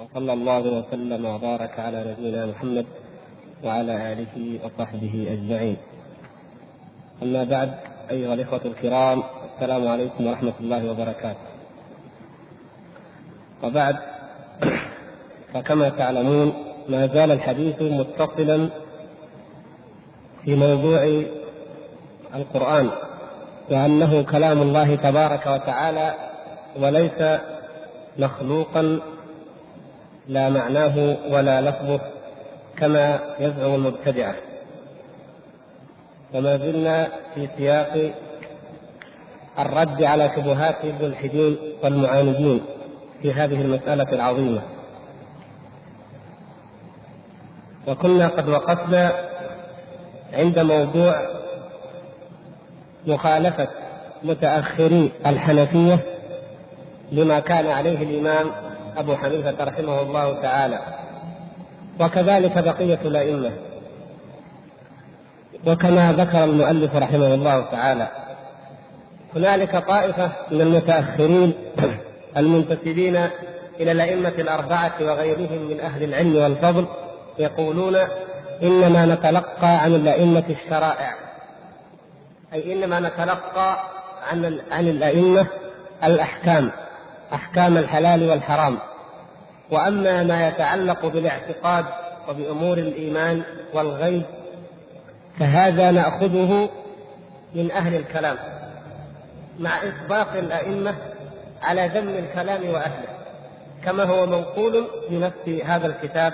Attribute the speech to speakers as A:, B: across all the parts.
A: وصلى الله وسلم وبارك على نبينا محمد وعلى آله وصحبه أجمعين. أما بعد أيها الإخوة الكرام السلام عليكم ورحمة الله وبركاته. وبعد فكما تعلمون ما زال الحديث متصلا في موضوع القرآن وأنه كلام الله تبارك وتعالى وليس مخلوقا لا معناه ولا لفظه كما يزعم المبتدعة وما زلنا في سياق الرد على شبهات الملحدين والمعاندين في هذه المسألة العظيمة. وكنا قد وقفنا عند موضوع مخالفة متأخري الحنفية لما كان عليه الإمام أبو حنيفة رحمه الله تعالى. وكذلك بقية الأئمة. وكما ذكر المؤلف رحمه الله تعالى. هنالك طائفة من المتأخرين المنتسبين إلى الأئمة الأربعة وغيرهم من أهل العلم والفضل يقولون إنما نتلقى عن الأئمة الشرائع. أي إنما نتلقى عن عن الأئمة الأحكام أحكام الحلال والحرام. وأما ما يتعلق بالاعتقاد وبأمور الإيمان والغيب فهذا نأخذه من أهل الكلام مع إطباق الأئمة على ذم الكلام وأهله كما هو منقول في نفس هذا الكتاب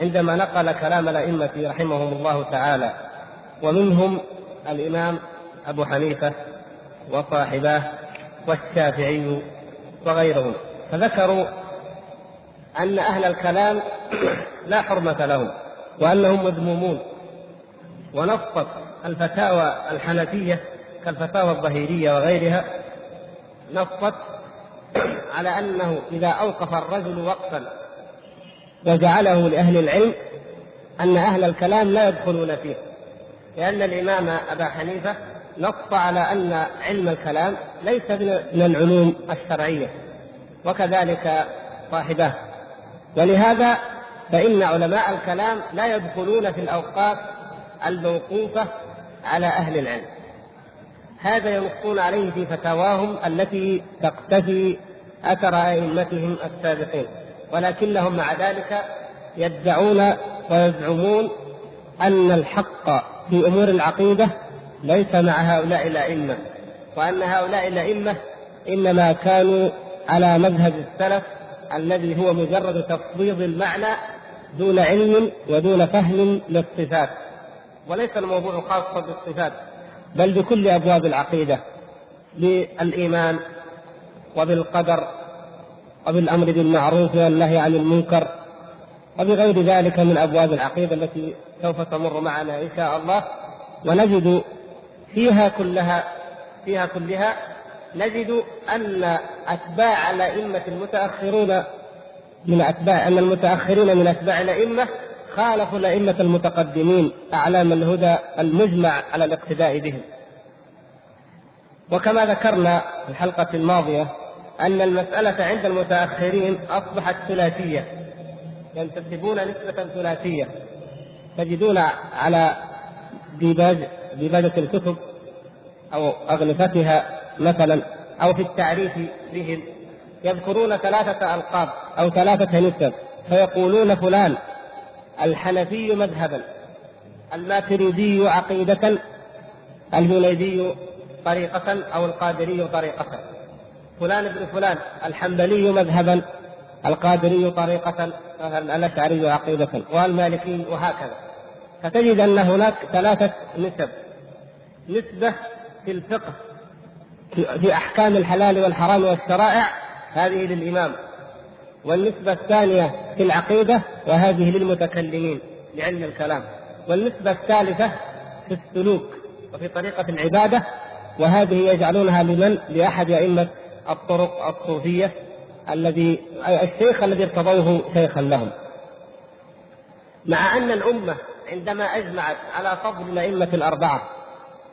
A: عندما نقل كلام الأئمة رحمهم الله تعالى ومنهم الإمام أبو حنيفة وصاحباه والشافعي وغيرهم فذكروا أن أهل الكلام لا حرمة لهم وأنهم مذمومون. ونصت الفتاوى الحنفية كالفتاوى الظهيرية وغيرها نصت على أنه إذا أوقف الرجل وقفا وجعله لأهل العلم أن أهل الكلام لا يدخلون فيه. لأن الإمام أبا حنيفة نص على أن علم الكلام ليس من العلوم الشرعية وكذلك صاحباه ولهذا فإن علماء الكلام لا يدخلون في الأوقاف الموقوفة على أهل العلم. هذا ينصون عليه في فتاواهم التي تقتفي أثر أئمتهم السابقين ولكنهم مع ذلك يدعون ويزعمون أن الحق في أمور العقيدة ليس مع هؤلاء الأئمة وأن هؤلاء الأئمة إنما كانوا على مذهب السلف الذي هو مجرد تفويض المعنى دون علم ودون فهم للصفات. وليس الموضوع خاصا بالصفات بل بكل أبواب العقيدة بالإيمان وبالقدر وبالأمر بالمعروف والنهي عن المنكر وبغير ذلك من أبواب العقيدة التي سوف تمر معنا إن شاء الله. ونجد فيها كلها فيها كلها نجد أن أتباع الأئمة المتأخرون من أتباع أن المتأخرين من أتباع الأئمة خالفوا الأئمة المتقدمين أعلام الهدى المجمع على الاقتداء بهم. وكما ذكرنا في الحلقة الماضية أن المسألة عند المتأخرين أصبحت ثلاثية. ينتسبون نسبة ثلاثية. تجدون على ديباج ديباجة الكتب أو أغلفتها مثلا أو في التعريف بهم يذكرون ثلاثة ألقاب أو ثلاثة نسب فيقولون فلان الحنفي مذهبا الماتريدي عقيدة الهنيدي طريقة أو القادري طريقة. فلان ابن فلان الحنبلي مذهبا القادري طريقة الأشعري عقيدة والمالكي وهكذا. فتجد أن هناك ثلاثة نسب. نسبة في الفقه في أحكام الحلال والحرام والشرائع هذه للإمام والنسبة الثانية في العقيدة وهذه للمتكلمين لعلم الكلام والنسبة الثالثة في السلوك وفي طريقة العبادة وهذه يجعلونها لمن؟ لأحد أئمة الطرق الصوفية الذي الشيخ الذي ارتضوه شيخا لهم. مع أن الأمة عندما أجمعت على فضل الأئمة الأربعة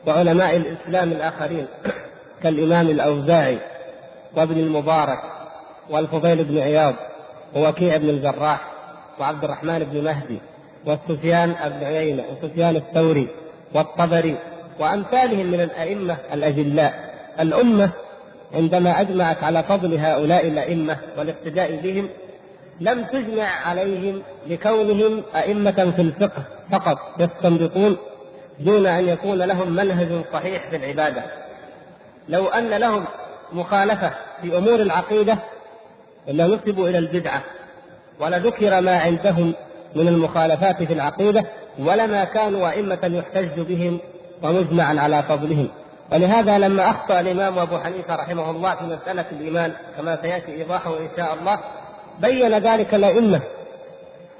A: وعلماء الإسلام الآخرين كالإمام الأوزاعي وابن المبارك والفضيل بن عياض ووكيع بن الجراح وعبد الرحمن بن مهدي وسفيان بن عيينة وسفيان الثوري والطبري وأمثالهم من الأئمة الأجلاء. الأمة عندما أجمعت على فضل هؤلاء الأئمة والاقتداء بهم لم تجمع عليهم لكونهم أئمة في الفقه فقط يستنبطون دون أن يكون لهم منهج صحيح في العبادة. لو أن لهم مخالفة في أمور العقيدة لنسبوا إلى البدعة ولذكر ما عندهم من المخالفات في العقيدة ولما كانوا أئمة يحتج بهم ومجمعا على فضلهم. ولهذا لما أخطأ الإمام أبو حنيفة رحمه الله في مسألة الإيمان كما سيأتي إيضاحه إن شاء الله بين ذلك الأئمة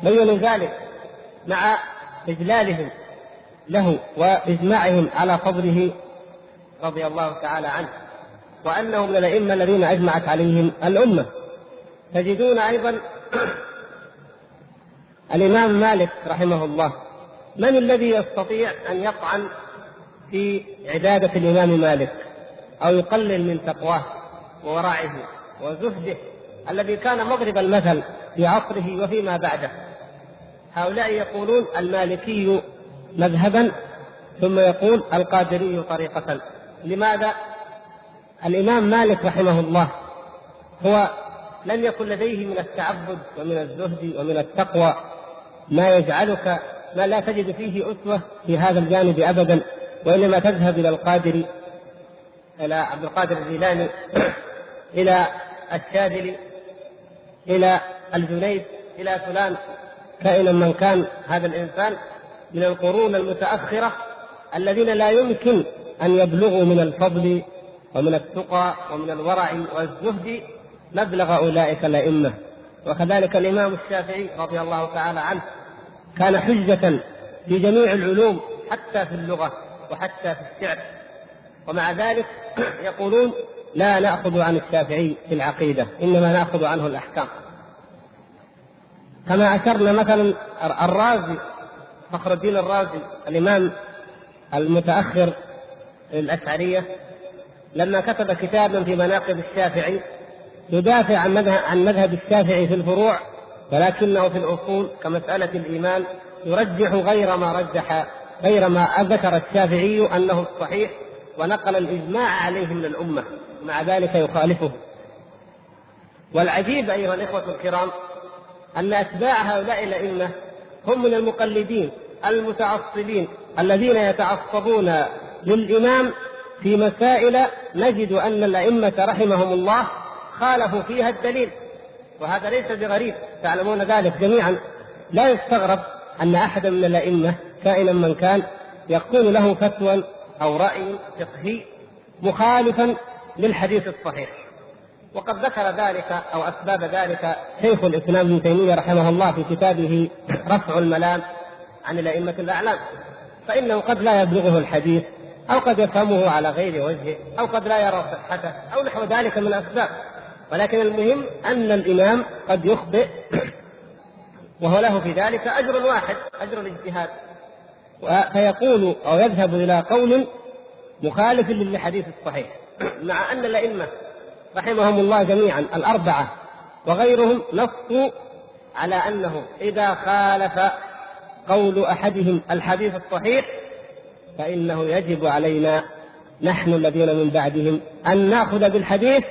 A: بينوا ذلك مع إجلالهم له وإجماعهم على فضله رضي الله تعالى عنه وأنه من الأئمة الذين أجمعت عليهم الأمة. تجدون أيضا الإمام مالك رحمه الله من الذي يستطيع أن يطعن في عبادة الإمام مالك أو يقلل من تقواه وورعه وزهده الذي كان مضرب المثل في عصره وفيما بعده. هؤلاء يقولون المالكي مذهبا ثم يقول القادري طريقة. لماذا؟ الإمام مالك رحمه الله هو لم يكن لديه من التعبد ومن الزهد ومن التقوى ما يجعلك ما لا تجد فيه أسوة في هذا الجانب أبدا وإنما تذهب إلى القادر إلى عبد القادر الجيلاني إلى الشاذلي إلى الجنيد إلى فلان كائنا من كان هذا الإنسان من القرون المتأخرة الذين لا يمكن أن يبلغوا من الفضل ومن التقى ومن الورع والزهد مبلغ أولئك الأئمة. وكذلك الإمام الشافعي رضي الله تعالى عنه كان حجة في جميع العلوم حتى في اللغة وحتى في الشعر. ومع ذلك يقولون لا نأخذ عن الشافعي في العقيدة إنما نأخذ عنه الأحكام. كما أشرنا مثلا الرازي فخر الدين الرازي الإمام المتأخر الأشعرية لما كتب كتابا في مناقب الشافعي يدافع عن مذهب عن مذهب الشافعي في الفروع ولكنه في الأصول كمسألة الإيمان يرجح غير ما رجح غير ما ذكر الشافعي أنه الصحيح ونقل الإجماع عليه من الأمة مع ذلك يخالفه. والعجيب أيها الإخوة الكرام أن أتباع هؤلاء الأئمة هم من المقلدين المتعصبين الذين يتعصبون للإمام في مسائل نجد أن الأئمة رحمهم الله خالفوا فيها الدليل. وهذا ليس بغريب تعلمون ذلك جميعا. لا يستغرب أن أحدا من الأئمة كائنا من كان يكون له فتوى أو رأي فقهي مخالفا للحديث الصحيح. وقد ذكر ذلك أو أسباب ذلك شيخ الإسلام ابن تيمية رحمه الله في كتابه رفع الملام عن الأئمة الأعلام. فإنه قد لا يبلغه الحديث أو قد يفهمه على غير وجهه أو قد لا يرى صحته أو نحو ذلك من الأسباب ولكن المهم أن الإمام قد يخطئ وهو له في ذلك أجر واحد أجر الاجتهاد. فيقول أو يذهب إلى قول مخالف للحديث الصحيح مع أن الأئمة رحمهم الله جميعا الأربعة وغيرهم نصوا على أنه إذا خالف قول أحدهم الحديث الصحيح فإنه يجب علينا نحن الذين من بعدهم أن نأخذ بالحديث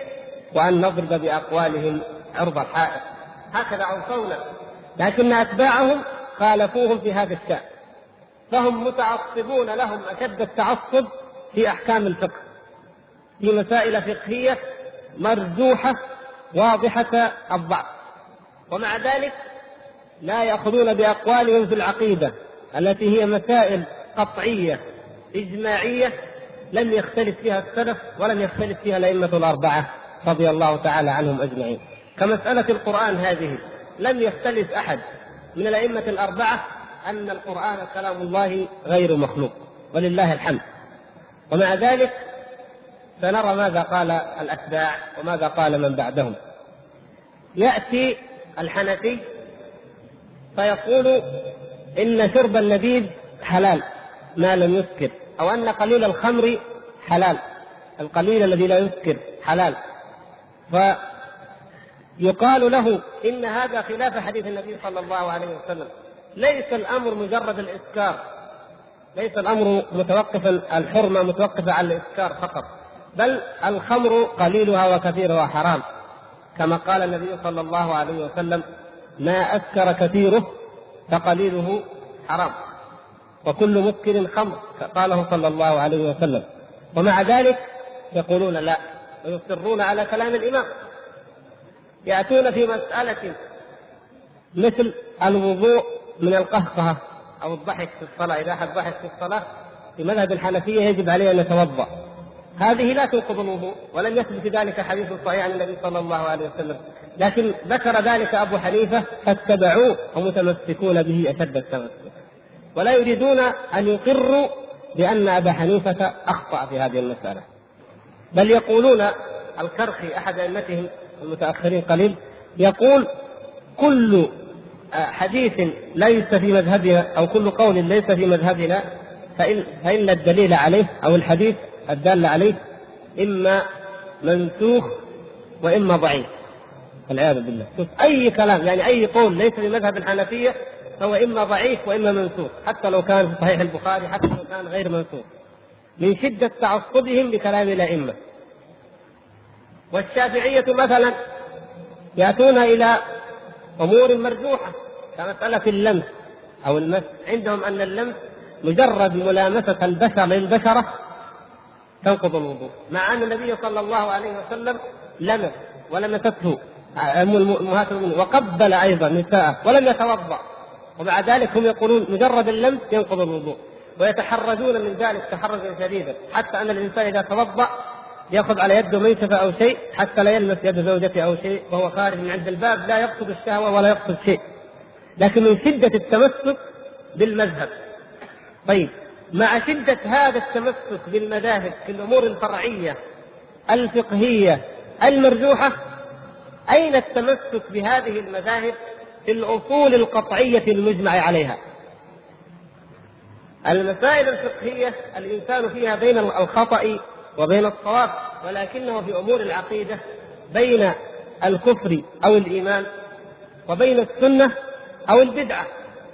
A: وأن نضرب بأقوالهم عرض الحائط. هكذا أوصونا. لكن أتباعهم خالفوهم في هذا الشأن. فهم متعصبون لهم أشد التعصب في أحكام الفقه في مسائل فقهية مرجوحة واضحة الضعف. ومع ذلك لا يأخذون بأقوالهم في العقيدة التي هي مسائل قطعية إجماعية لم يختلف فيها السلف ولم يختلف فيها الأئمة الأربعة رضي الله تعالى عنهم أجمعين. كمسألة القرآن هذه لم يختلف أحد من الأئمة الأربعة أن القرآن كلام الله غير مخلوق ولله الحمد. ومع ذلك سنرى ماذا قال الأتباع وماذا قال من بعدهم. يأتي الحنفي فيقول إن شرب النبيذ حلال ما لم يسكر أو أن قليل الخمر حلال القليل الذي لا يسكر حلال. يقال له إن هذا خلاف حديث النبي صلى الله عليه وسلم. ليس الأمر مجرد الإسكار ليس الأمر متوقفا الحرمة متوقفة على الإسكار فقط بل الخمر قليلها وكثيرها حرام. كما قال النبي صلى الله عليه وسلم ما أسكر كثيره فقليله حرام. وكل مسكر خمر قاله صلى الله عليه وسلم. ومع ذلك يقولون لا ويصرون على كلام الإمام. يأتون في مسألة مثل الوضوء من القهقهة أو الضحك في الصلاة إذا أحد ضحك في الصلاة في مذهب الحنفية يجب عليه أن يتوضأ. هذه لا تنقض الوضوء ولم يثبت ذلك حديث صحيح عن النبي صلى الله عليه وسلم. لكن ذكر ذلك أبو حنيفة فاتبعوه ومتمسكون به أشد التمسك ولا يريدون أن يقروا بأن أبا حنيفة أخطأ في هذه المسألة. بل يقولون الكرخي أحد أئمتهم المتأخرين قليل يقول كل حديث ليس في مذهبنا أو كل قول ليس في مذهبنا فإن, فإن الدليل عليه أو الحديث الدال عليه إما منسوخ وإما ضعيف. والعياذ بالله. أي كلام يعني أي قول ليس في مذهب الحنفية فهو إما ضعيف وإما منسوخ حتى لو كان في صحيح البخاري حتى لو كان غير منسوخ. من شدة تعصبهم لكلام الأئمة. والشافعية مثلا يأتون إلى أمور مرجوحة كمسألة اللمس أو المس عندهم أن اللمس مجرد ملامسة البشر للبشرة تنقض الوضوء. مع أن النبي صلى الله عليه وسلم لمس ولمسته أمهات المؤمنين وقبل أيضا نساءه ولم يتوضأ. ومع ذلك هم يقولون مجرد اللمس ينقض الوضوء ويتحرجون من ذلك تحرجا شديدا. حتى أن الإنسان إذا توضأ يأخذ على يده منشفة أو شيء حتى لا يلمس يد زوجته أو شيء وهو خارج من عند الباب لا يقصد الشهوة ولا يقصد شيء. لكن من شدة التمسك بالمذهب. طيب مع شدة هذا التمسك بالمذاهب في الأمور الفرعية الفقهية المرجوحة أين التمسك بهذه المذاهب؟ الأصول القطعية المجمع عليها. المسائل الفقهية الإنسان فيها بين الخطأ وبين الصواب ولكنه في أمور العقيدة بين الكفر أو الإيمان وبين السنة أو البدعة.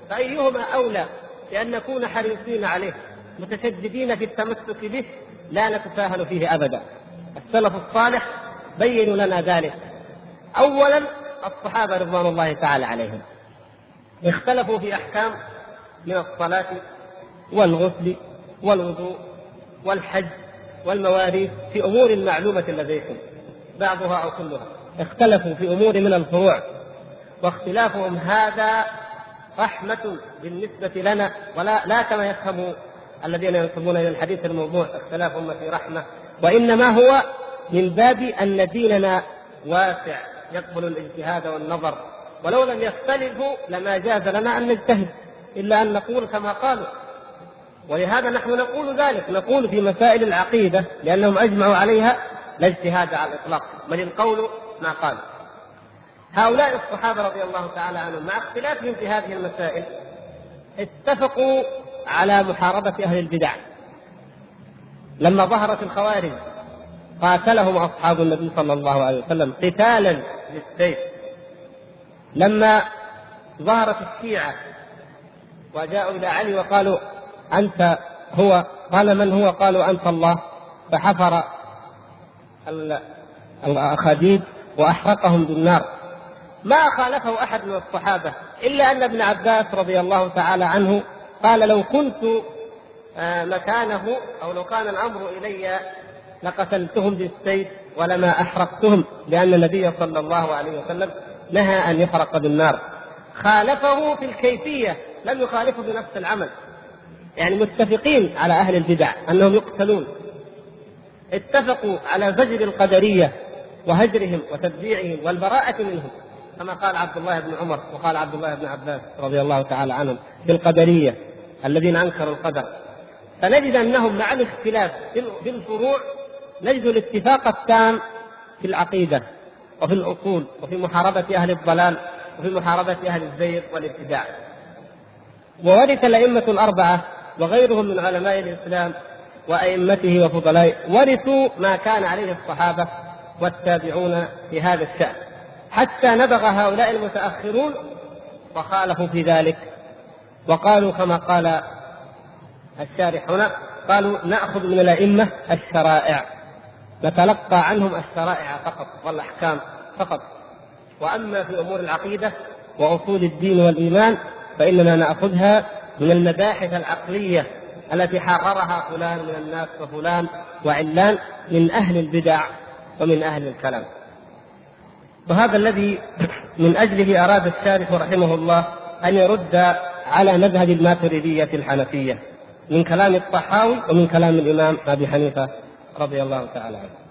A: فأيهما أولى بأن نكون حريصين عليه متشددين في التمسك به؟ لا نتساهل فيه أبدا. السلف الصالح بينوا لنا ذلك. اولا الصحابة رضوان الله تعالى عليهم. اختلفوا في أحكام من الصلاة والغسل والوضوء والحج والمواريث في أمور معلومة لديكم بعضها أو كلها. اختلفوا في أمور من الفروع واختلافهم هذا رحمة بالنسبة لنا ولا لا كما يفهم الذين ينسبون إلى الحديث الموضوع اختلاف أمتي رحمة. وإنما هو من باب أن ديننا واسع. يقبل الاجتهاد والنظر. ولو لم يختلفوا لما جاز لنا أن نجتهد إلا أن نقول كما قالوا. ولهذا نحن نقول ذلك نقول في مسائل العقيدة لأنهم أجمعوا عليها لا اجتهاد على الإطلاق. بل القول ما قال. هؤلاء الصحابة رضي الله تعالى عنهم مع اختلافهم في هذه المسائل اتفقوا على محاربة أهل البدع. لما ظهرت الخوارج قاتلهم أصحاب النبي صلى الله عليه وسلم قتالا للسيف. لما ظهرت الشيعة وجاءوا إلى علي وقالوا أنت هو قال من هو؟ قالوا أنت الله. فحفر الأخاديد وأحرقهم بالنار. ما خالفه أحد من الصحابة إلا أن ابن عباس رضي الله تعالى عنه قال لو كنت آه، مكانه أو لو كان الأمر إلي لقتلتهم بالسيف ولما أحرقتهم لأن النبي صلى الله عليه وسلم نهى أن يحرق بالنار. خالفه في الكيفية لم يخالفه بنفس العمل. يعني متفقين على أهل البدع أنهم يقتلون. اتفقوا على زجر القدرية وهجرهم وتبديعهم والبراءة منهم. كما قال عبد الله بن عمر وقال عبد الله بن عباس رضي الله تعالى عنهم في القدرية الذين أنكروا القدر. فنجد أنهم مع الاختلاف في الفروع نجد الاتفاق التام في العقيدة وفي الأصول وفي محاربة أهل الضلال وفي محاربة أهل الزيغ والابتداع وورث الأئمة الأربعة وغيرهم من علماء الإسلام وأئمته وفضلائه ورثوا ما كان عليه الصحابة والتابعون في هذا الشأن. حتى نبغ هؤلاء المتأخرون وخالفوا في ذلك. وقالوا كما قال الشارح هنا قالوا نأخذ من الأئمة الشرائع. نتلقى عنهم الشرائع فقط والأحكام فقط. وأما في أمور العقيدة وأصول الدين والإيمان فإننا نأخذها من المباحث العقلية التي حررها فلان من الناس وفلان وعلان من أهل البدع ومن أهل الكلام. وهذا الذي من أجله أراد الشارح رحمه الله أن يرد على مذهب الماتريدية الحنفية من كلام الطحاوي ومن كلام الإمام أبي حنيفة رضي الله تعالى عنه.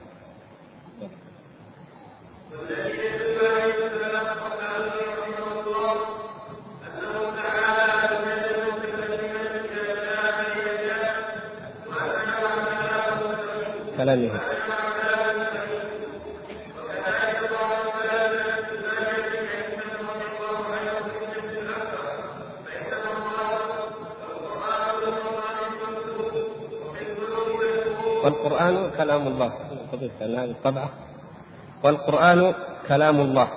A: كلامه. والقرآن كلام الله. هذه الطبعة. والقرآن كلام الله.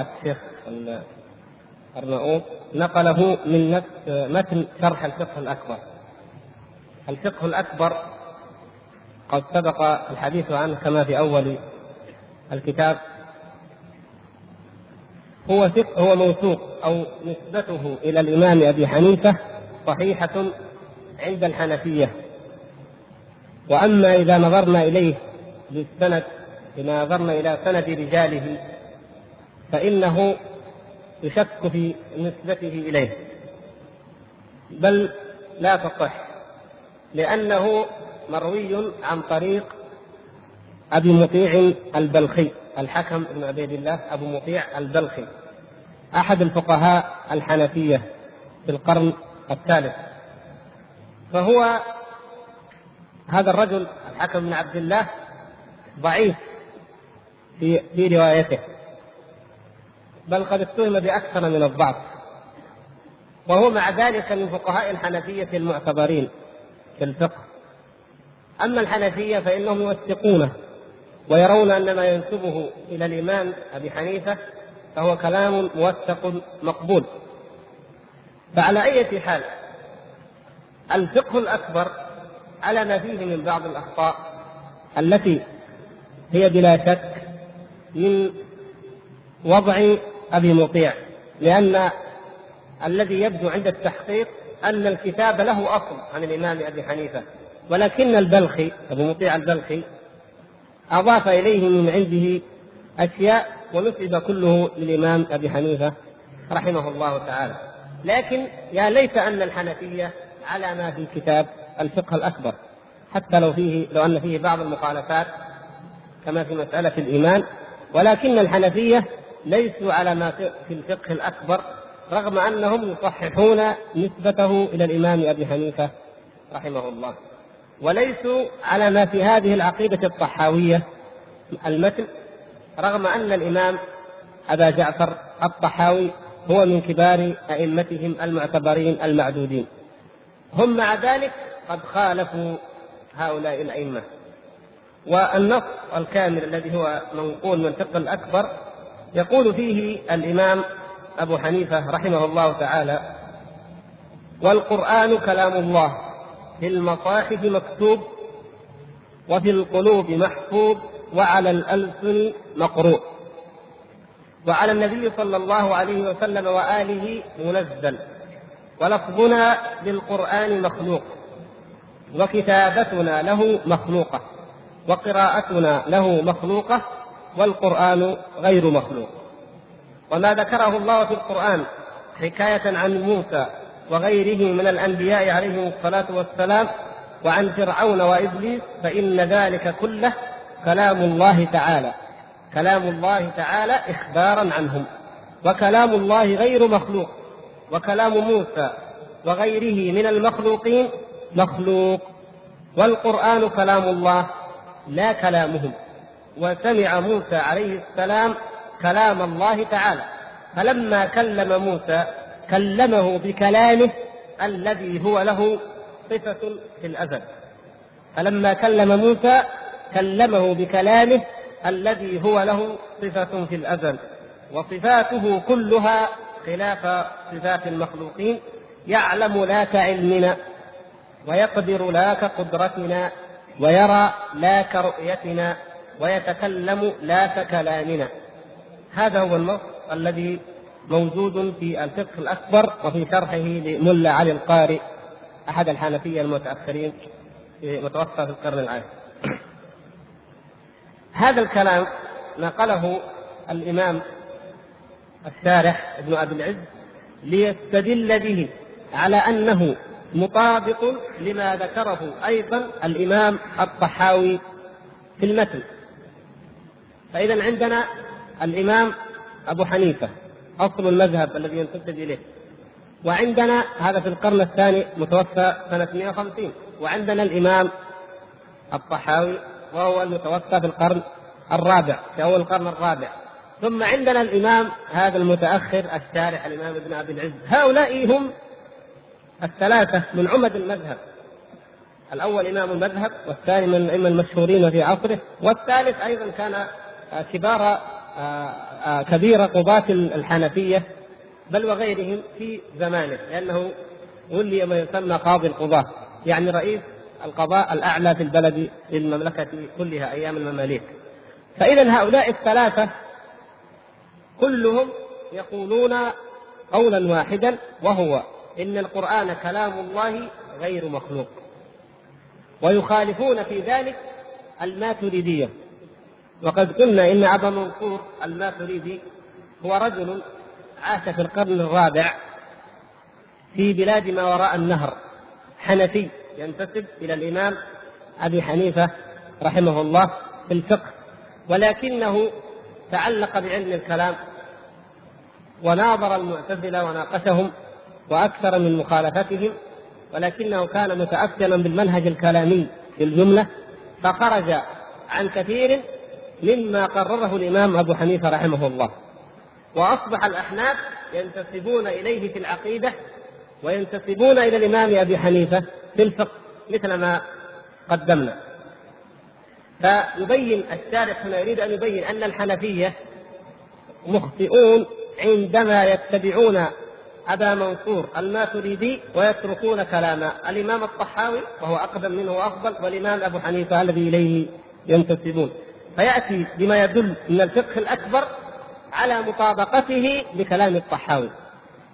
A: الشيخ الأرناؤوط نقله من نفس متن شرح الفقه الأكبر. الفقه الأكبر قد سبق الحديث عنه كما في أول الكتاب. هو فقه هو موثوق أو نسبته إلى الإمام أبي حنيفة صحيحة عند الحنفية. وأما إذا نظرنا إليه بالسند إذا نظرنا إلى سند رجاله فإنه يشك في نسبته إليه. بل لا تصح لأنه مروي عن طريق أبي مطيع البلخي الحكم بن عبيد الله أبو مطيع البلخي أحد الفقهاء الحنفية في القرن الثالث. فهو هذا الرجل الحكم بن عبد الله ضعيف في في روايته. بل قد اتهم بأكثر من الضعف. وهو مع ذلك من فقهاء الحنفية المعتبرين في الفقه. أما الحنفية فإنهم يوثقونه ويرون أن ما ينسبه إلى الإمام أبي حنيفة فهو كلام موثق مقبول. فعلى أي حال الفقه الأكبر على ما فيه من بعض الأخطاء التي هي بلا شك من وضع أبي مطيع لأن الذي يبدو عند التحقيق أن الكتاب له أصل عن الإمام أبي حنيفة. ولكن البلخي أبو مطيع البلخي أضاف إليه من عنده أشياء ونسب كله للإمام أبي حنيفة رحمه الله تعالى. لكن يا ليت أن الحنفية على ما في كتاب الفقه الأكبر حتى لو فيه لو أن فيه بعض المخالفات كما في مسألة الإيمان. ولكن الحنفية ليسوا على ما في الفقه الأكبر رغم أنهم يصححون نسبته إلى الإمام أبي حنيفة رحمه الله. وليسوا على ما في هذه العقيدة الطحاوية المتن رغم أن الإمام أبا جعفر الطحاوي هو من كبار أئمتهم المعتبرين المعدودين. هم مع ذلك قد خالفوا هؤلاء الأئمة. والنص الكامل الذي هو منقول من فقه الأكبر يقول فيه الإمام أبو حنيفة رحمه الله تعالى والقرآن كلام الله في المصاحف مكتوب وفي القلوب محفوظ وعلى الألسن مقروء. وعلى النبي صلى الله عليه وسلم وآله منزل ولفظنا بالقرآن مخلوق وكتابتنا له مخلوقة وقراءتنا له مخلوقة والقرآن غير مخلوق. وما ذكره الله في القرآن حكاية عن موسى وغيره من الأنبياء عليهم الصلاة والسلام وعن فرعون وإبليس فإن ذلك كله كلام الله تعالى. كلام الله تعالى إخبارا عنهم. وكلام الله غير مخلوق. وكلام موسى وغيره من المخلوقين مخلوق. والقرآن كلام الله لا كلامهم. وسمع موسى عليه السلام كلام الله تعالى. فلما كلم موسى كلمه بكلامه الذي هو له صفة في الأزل. فلما كلم موسى كلمه بكلامه الذي هو له صفة في الأزل. وصفاته كلها خلاف صفات المخلوقين. يعلم لا كعلمنا ويقدر لا كقدرتنا ويرى لا كرؤيتنا ويتكلم لا ككلامنا. هذا هو النص الذي موجود في الفقه الأكبر وفي شرحه لملا علي القاري أحد الحنفية المتأخرين متوفى في القرن العاشر. هذا الكلام نقله الإمام الشارح ابن أبي العز ليستدل به على أنه مطابق لما ذكره أيضا الإمام الطحاوي في المتن. فإذا عندنا الإمام أبو حنيفة أصل المذهب الذي ينتسب إليه. وعندنا هذا في القرن الثاني متوفى سنة 150 وعندنا الإمام الطحاوي وهو المتوفى في القرن الرابع في أول القرن الرابع. ثم عندنا الإمام هذا المتأخر الشارح الإمام ابن أبي العز. هؤلاء هم الثلاثة من عمد المذهب. الأول إمام المذهب والثاني من الأئمة المشهورين في عصره والثالث أيضا كان كبار كبير قضاة الحنفية بل وغيرهم في زمانه لأنه ولي ما يسمى قاضي القضاة. يعني رئيس القضاء الأعلى في البلد في المملكة كلها أيام المماليك. فإذا هؤلاء الثلاثة كلهم يقولون قولا واحدا وهو إن القرآن كلام الله غير مخلوق. ويخالفون في ذلك الماتريدية. وقد قلنا إن أبا منصور الماتريدي هو رجل عاش في القرن الرابع في بلاد ما وراء النهر حنفي ينتسب إلى الإمام أبي حنيفة رحمه الله في الفقه ولكنه تعلق بعلم الكلام وناظر المعتزلة وناقشهم وأكثر من مخالفتهم ولكنه كان متأثرا بالمنهج الكلامي في الجملة فخرج عن كثير مما قرره الإمام أبو حنيفة رحمه الله. وأصبح الأحناف ينتسبون إليه في العقيدة وينتسبون إلى الإمام أبي حنيفة في الفقه مثل ما قدمنا. فيبين الشارح هنا يريد أن يبين أن الحنفية مخطئون عندما يتبعون أبا منصور الماتريدي ويتركون كلام الإمام الطحاوي وهو أقدم منه وأفضل والإمام أبو حنيفة الذي إليه ينتسبون. فيأتي بما يدل من الفقه الأكبر على مطابقته لكلام الطحاوي.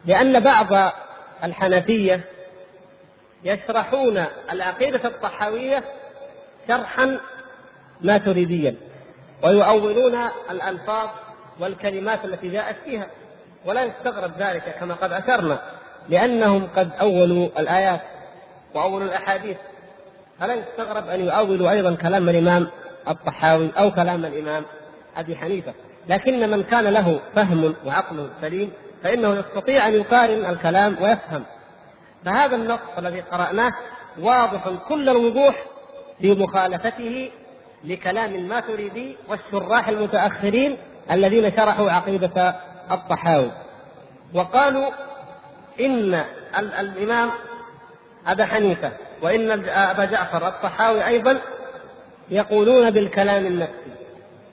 A: لأن بعض الحنفية يشرحون العقيدة الطحاوية شرحا ماتريديا ويؤولون الألفاظ والكلمات التي جاءت فيها ولا يستغرب ذلك كما قد أشرنا لأنهم قد أولوا الآيات وأولوا الأحاديث. فلا يستغرب أن يؤولوا أيضا كلام الإمام الطحاوي أو كلام الإمام أبي حنيفة. لكن من كان له فهم وعقل سليم فإنه يستطيع أن يقارن الكلام ويفهم. فهذا النص الذي قرأناه واضح كل الوضوح في مخالفته لكلام الماتريدي والشراح المتأخرين الذين شرحوا عقيدة الطحاوي. وقالوا إن الإمام أبا حنيفة وإن أبا جعفر الطحاوي أيضا يقولون بالكلام النفسي.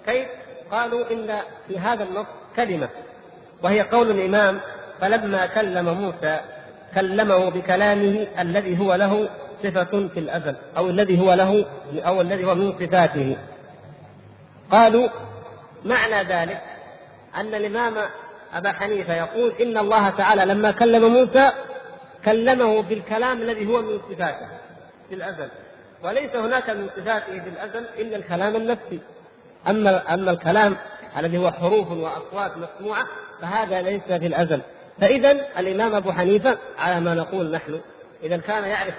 A: كيف؟ قالوا إن في هذا النص كلمة وهي قول الإمام فلما كلم موسى كلمه بكلامه الذي هو له صفة في الأزل أو الذي هو له أو الذي هو من صفاته. قالوا معنى ذلك أن الإمام أبا حنيفة يقول إن الله تعالى لما كلم موسى كلمه بالكلام الذي هو من صفاته في الأزل. وليس هناك من صفاته في الأزل إلا الكلام النفسي. أما أما الكلام الذي هو حروف وأصوات مسموعة فهذا ليس في الأزل. فإذا الإمام أبو حنيفة على ما نقول نحن إذا كان يعرف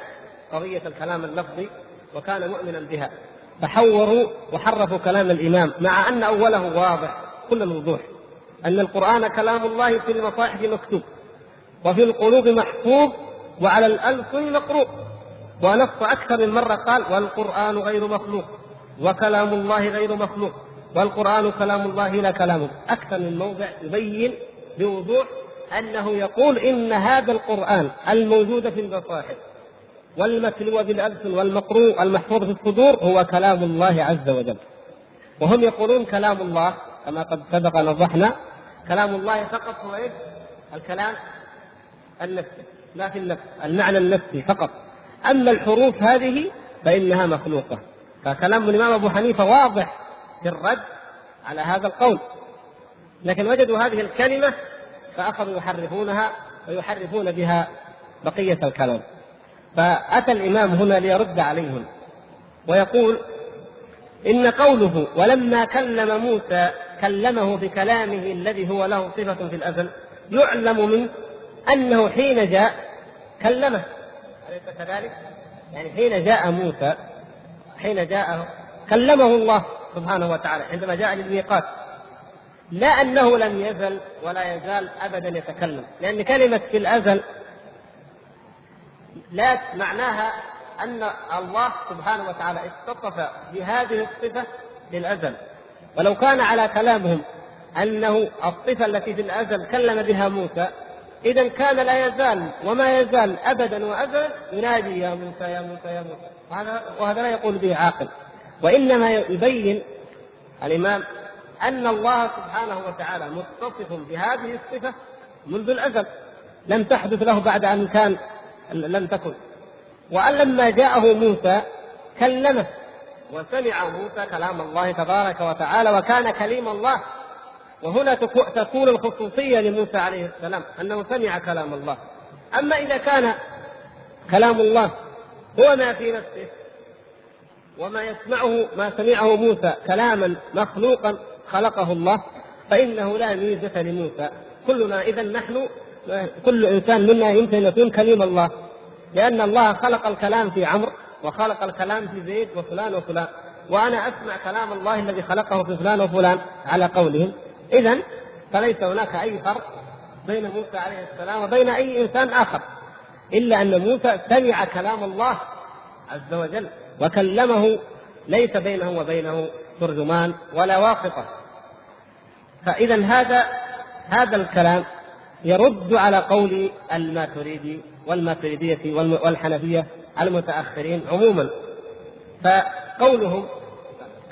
A: قضية الكلام اللفظي وكان مؤمنا بها فحوروا وحرفوا كلام الإمام مع أن أوله واضح كل الوضوح أن القرآن كلام الله في المصاحف مكتوب وفي القلوب محفوظ وعلى الألسن مقروء. ونص أكثر من مرة قال والقرآن غير مخلوق وكلام الله غير مخلوق والقرآن كلام الله لا كلامه أكثر من موضع يبين بوضوح أنه يقول إن هذا القرآن الموجود في المصاحف والمتلو بالألسن والمقروء المحفوظ في الصدور هو كلام الله عز وجل. وهم يقولون كلام الله كما قد سبق نضحنا كلام الله فقط هو إيش؟ الكلام النفسي لا في النفس المعنى النفسي فقط. أما الحروف هذه فإنها مخلوقة. فكلام الإمام أبو حنيفة واضح في الرد على هذا القول. لكن وجدوا هذه الكلمة فأخذوا يحرفونها ويحرفون بها بقية الكلام. فأتى الإمام هنا ليرد عليهم ويقول إن قوله ولما كلم موسى كلمه بكلامه الذي هو له صفة في الأزل يعلم منه أنه حين جاء كلمه. أليس كذلك؟ يعني حين جاء موسى حين جاء كلمه الله سبحانه وتعالى عندما جاء للميقات لا أنه لم يزل ولا يزال ابدا يتكلم لأن كلمة في الأزل لا معناها أن الله سبحانه وتعالى اتصف بهذه الصفة للازل ولو كان على كلامهم أنه الصفة التي في الأزل كلم بها موسى إذا كان لا يزال وما يزال أبدا وازلا ينادي يا موسى يا موسى يا موسى. وهذا وهذا لا يقول به عاقل. وإنما يبين الإمام أن الله سبحانه وتعالى متصف بهذه الصفة منذ الأزل. لم تحدث له بعد أن كان لم تكن. وأن لما جاءه موسى كلمه وسمع موسى كلام الله تبارك وتعالى وكان كليم الله وهنا تكون الخصوصية لموسى عليه السلام أنه سمع كلام الله. أما إذا كان كلام الله هو ما في نفسه وما يسمعه ما سمعه موسى كلاما مخلوقا خلقه الله فإنه لا ميزة لموسى. كلنا إذا نحن كل إنسان منا يمكن أن يكون كليم الله لأن الله خلق الكلام في عمرو وخلق الكلام في زيد وفلان وفلان. وأنا أسمع كلام الله الذي خلقه في فلان وفلان على قولهم. إذا فليس هناك أي فرق بين موسى عليه السلام وبين أي إنسان آخر إلا أن موسى سمع كلام الله عز وجل وكلمه ليس بينه وبينه ترجمان ولا واسطة. فإذا هذا هذا الكلام يرد على قول الماتريدي والماتريدية والحنفية المتأخرين عموما. فقولهم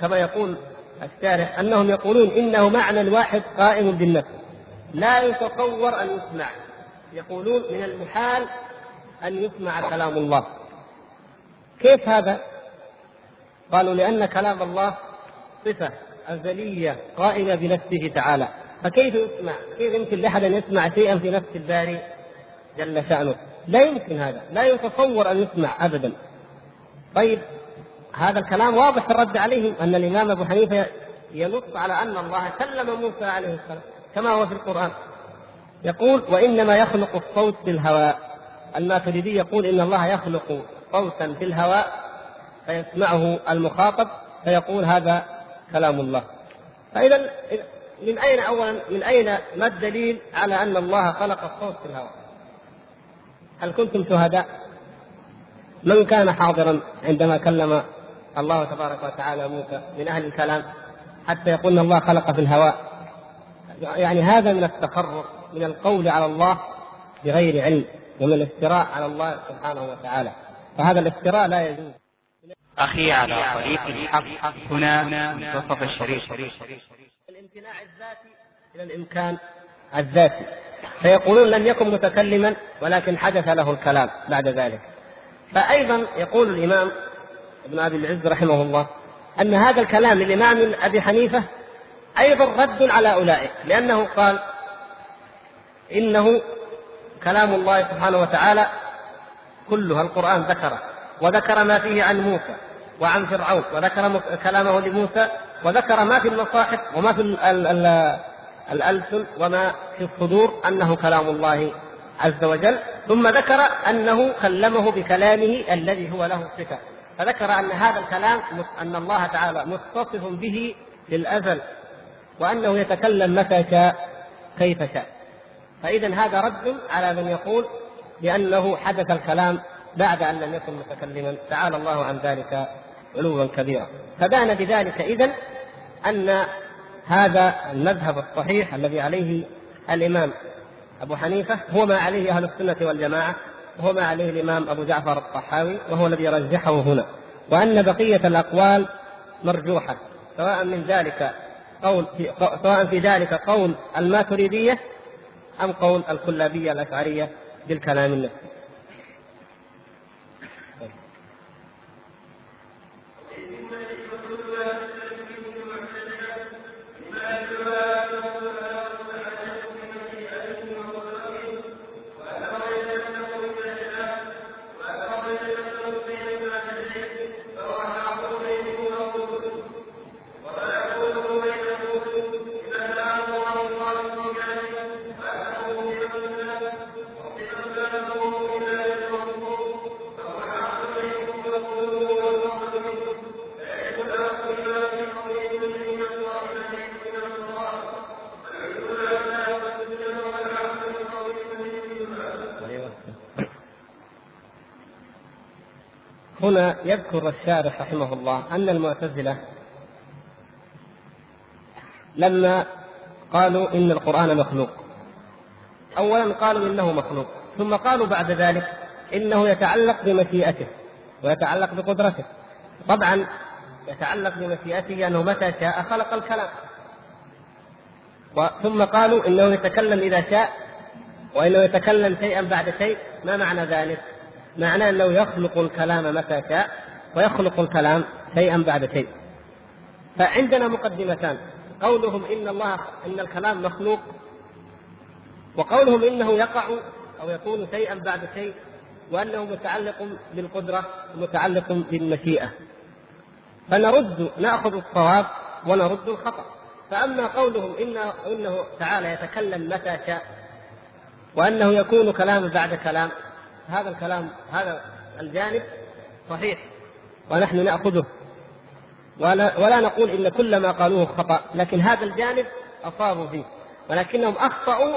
A: كما يقول الشارح أنهم يقولون إنه معنى واحد قائم بالنفس لا يتصور أن يسمع يقولون من المحال أن يسمع كلام الله كيف هذا؟ قالوا لأن كلام الله صفة أزلية قائمة بنفسه تعالى فكيف يسمع؟ كيف يمكن لأحد أن يسمع شيئا في نفس الباري جل شأنه؟ لا يمكن هذا، لا يتصور أن يسمع أبدا. طيب هذا الكلام واضح في الرد عليهم أن الإمام أبو حنيفة ينص على أن الله كلم موسى عليه السلام كما هو في القرآن. يقول وإنما يخلق الصوت بالهواء الماتريدي يقول إن الله يخلق صوتا في الهواء فيسمعه المخاطب فيقول هذا كلام الله فإذا من أين أولا من أين ما الدليل على أن الله خلق الصوت في الهواء؟ هل كنتم شهداء؟ من كان حاضرا عندما كلم الله تبارك وتعالى موسى من أهل الكلام حتى يقول ان الله خلق في الهواء. يعني هذا من التخرص من القول على الله بغير علم ومن الافتراء على الله سبحانه وتعالى. فهذا الافتراء لا يجوز.
B: أخي على طريق الحق هنا منتصف الشريف.
A: الامتناع الذاتي إلى الإمكان الذاتي. فيقولون لم يكن متكلما ولكن حدث له الكلام بعد ذلك. فأيضا يقول الإمام ابن أبي العز رحمه الله أن هذا الكلام للإمام أبي حنيفة أيضا رد على أولئك لأنه قال إنه كلام الله سبحانه وتعالى كلها القرآن ذكره وذكر ما فيه عن موسى وعن فرعون وذكر كلامه لموسى وذكر ما في المصاحف وما في الألسن وما في الصدور أنه كلام الله عز وجل ثم ذكر أنه كلمه بكلامه الذي هو له صفة. فذكر أن هذا الكلام أن الله تعالى متصف به للأزل وأنه يتكلم متى شاء كيف شاء. فإذا هذا رد على من يقول بأنه حدث الكلام بعد أن لم يكن متكلما. تعالى الله عن ذلك علوا كبيرا. فبان بذلك إذا أن هذا المذهب الصحيح الذي عليه الإمام أبو حنيفة هو ما عليه أهل السنة والجماعة وهو ما عليه الإمام أبو جعفر الطحاوي وهو الذي رجحه هنا. وأن بقية الأقوال مرجوحة سواء من ذلك قول في سواء في ذلك قول الماتريدية أم قول الكلابية الأشعرية بالكلام النفسي. هنا يذكر الشارح رحمه الله أن المعتزلة لما قالوا إن القرآن مخلوق أولا قالوا إنه مخلوق ثم قالوا بعد ذلك إنه يتعلق بمشيئته ويتعلق بقدرته. طبعا يتعلق بمشيئته أنه متى شاء خلق الكلام. ثم قالوا إنه يتكلم إذا شاء وإنه يتكلم شيئا بعد شيء ما معنى ذلك؟ معناه انه يخلق الكلام متى شاء ويخلق الكلام شيئا بعد شيء. فعندنا مقدمتان. قولهم إن الله إن الكلام مخلوق. وقولهم إنه يقع أو يكون شيئا بعد شيء وأنه متعلق بالقدرة متعلق بالمشيئة. فنرد نأخذ الصواب ونرد الخطأ. فأما قولهم انه إنه تعالى يتكلم متى شاء وأنه يكون كلام بعد كلام هذا الكلام هذا الجانب صحيح. ونحن نأخذه. ولا, ولا نقول إن كل ما قالوه خطأ لكن هذا الجانب أصابوا فيه. ولكنهم أخطأوا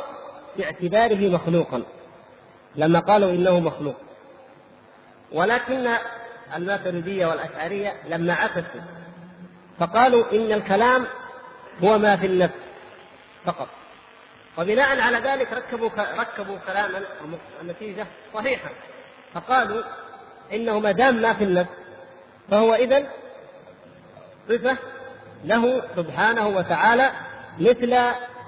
A: باعتباره مخلوقا لما قالوا إنه مخلوق. ولكن الماتريديه والأشعرية لما عكسوا فقالوا إن الكلام هو ما في النفس فقط. وبناء على ذلك ركبوا ركبوا كلاما النتيجه صحيحة. فقالوا انه ما دام ما في النفس فهو اذا صفة له سبحانه وتعالى مثل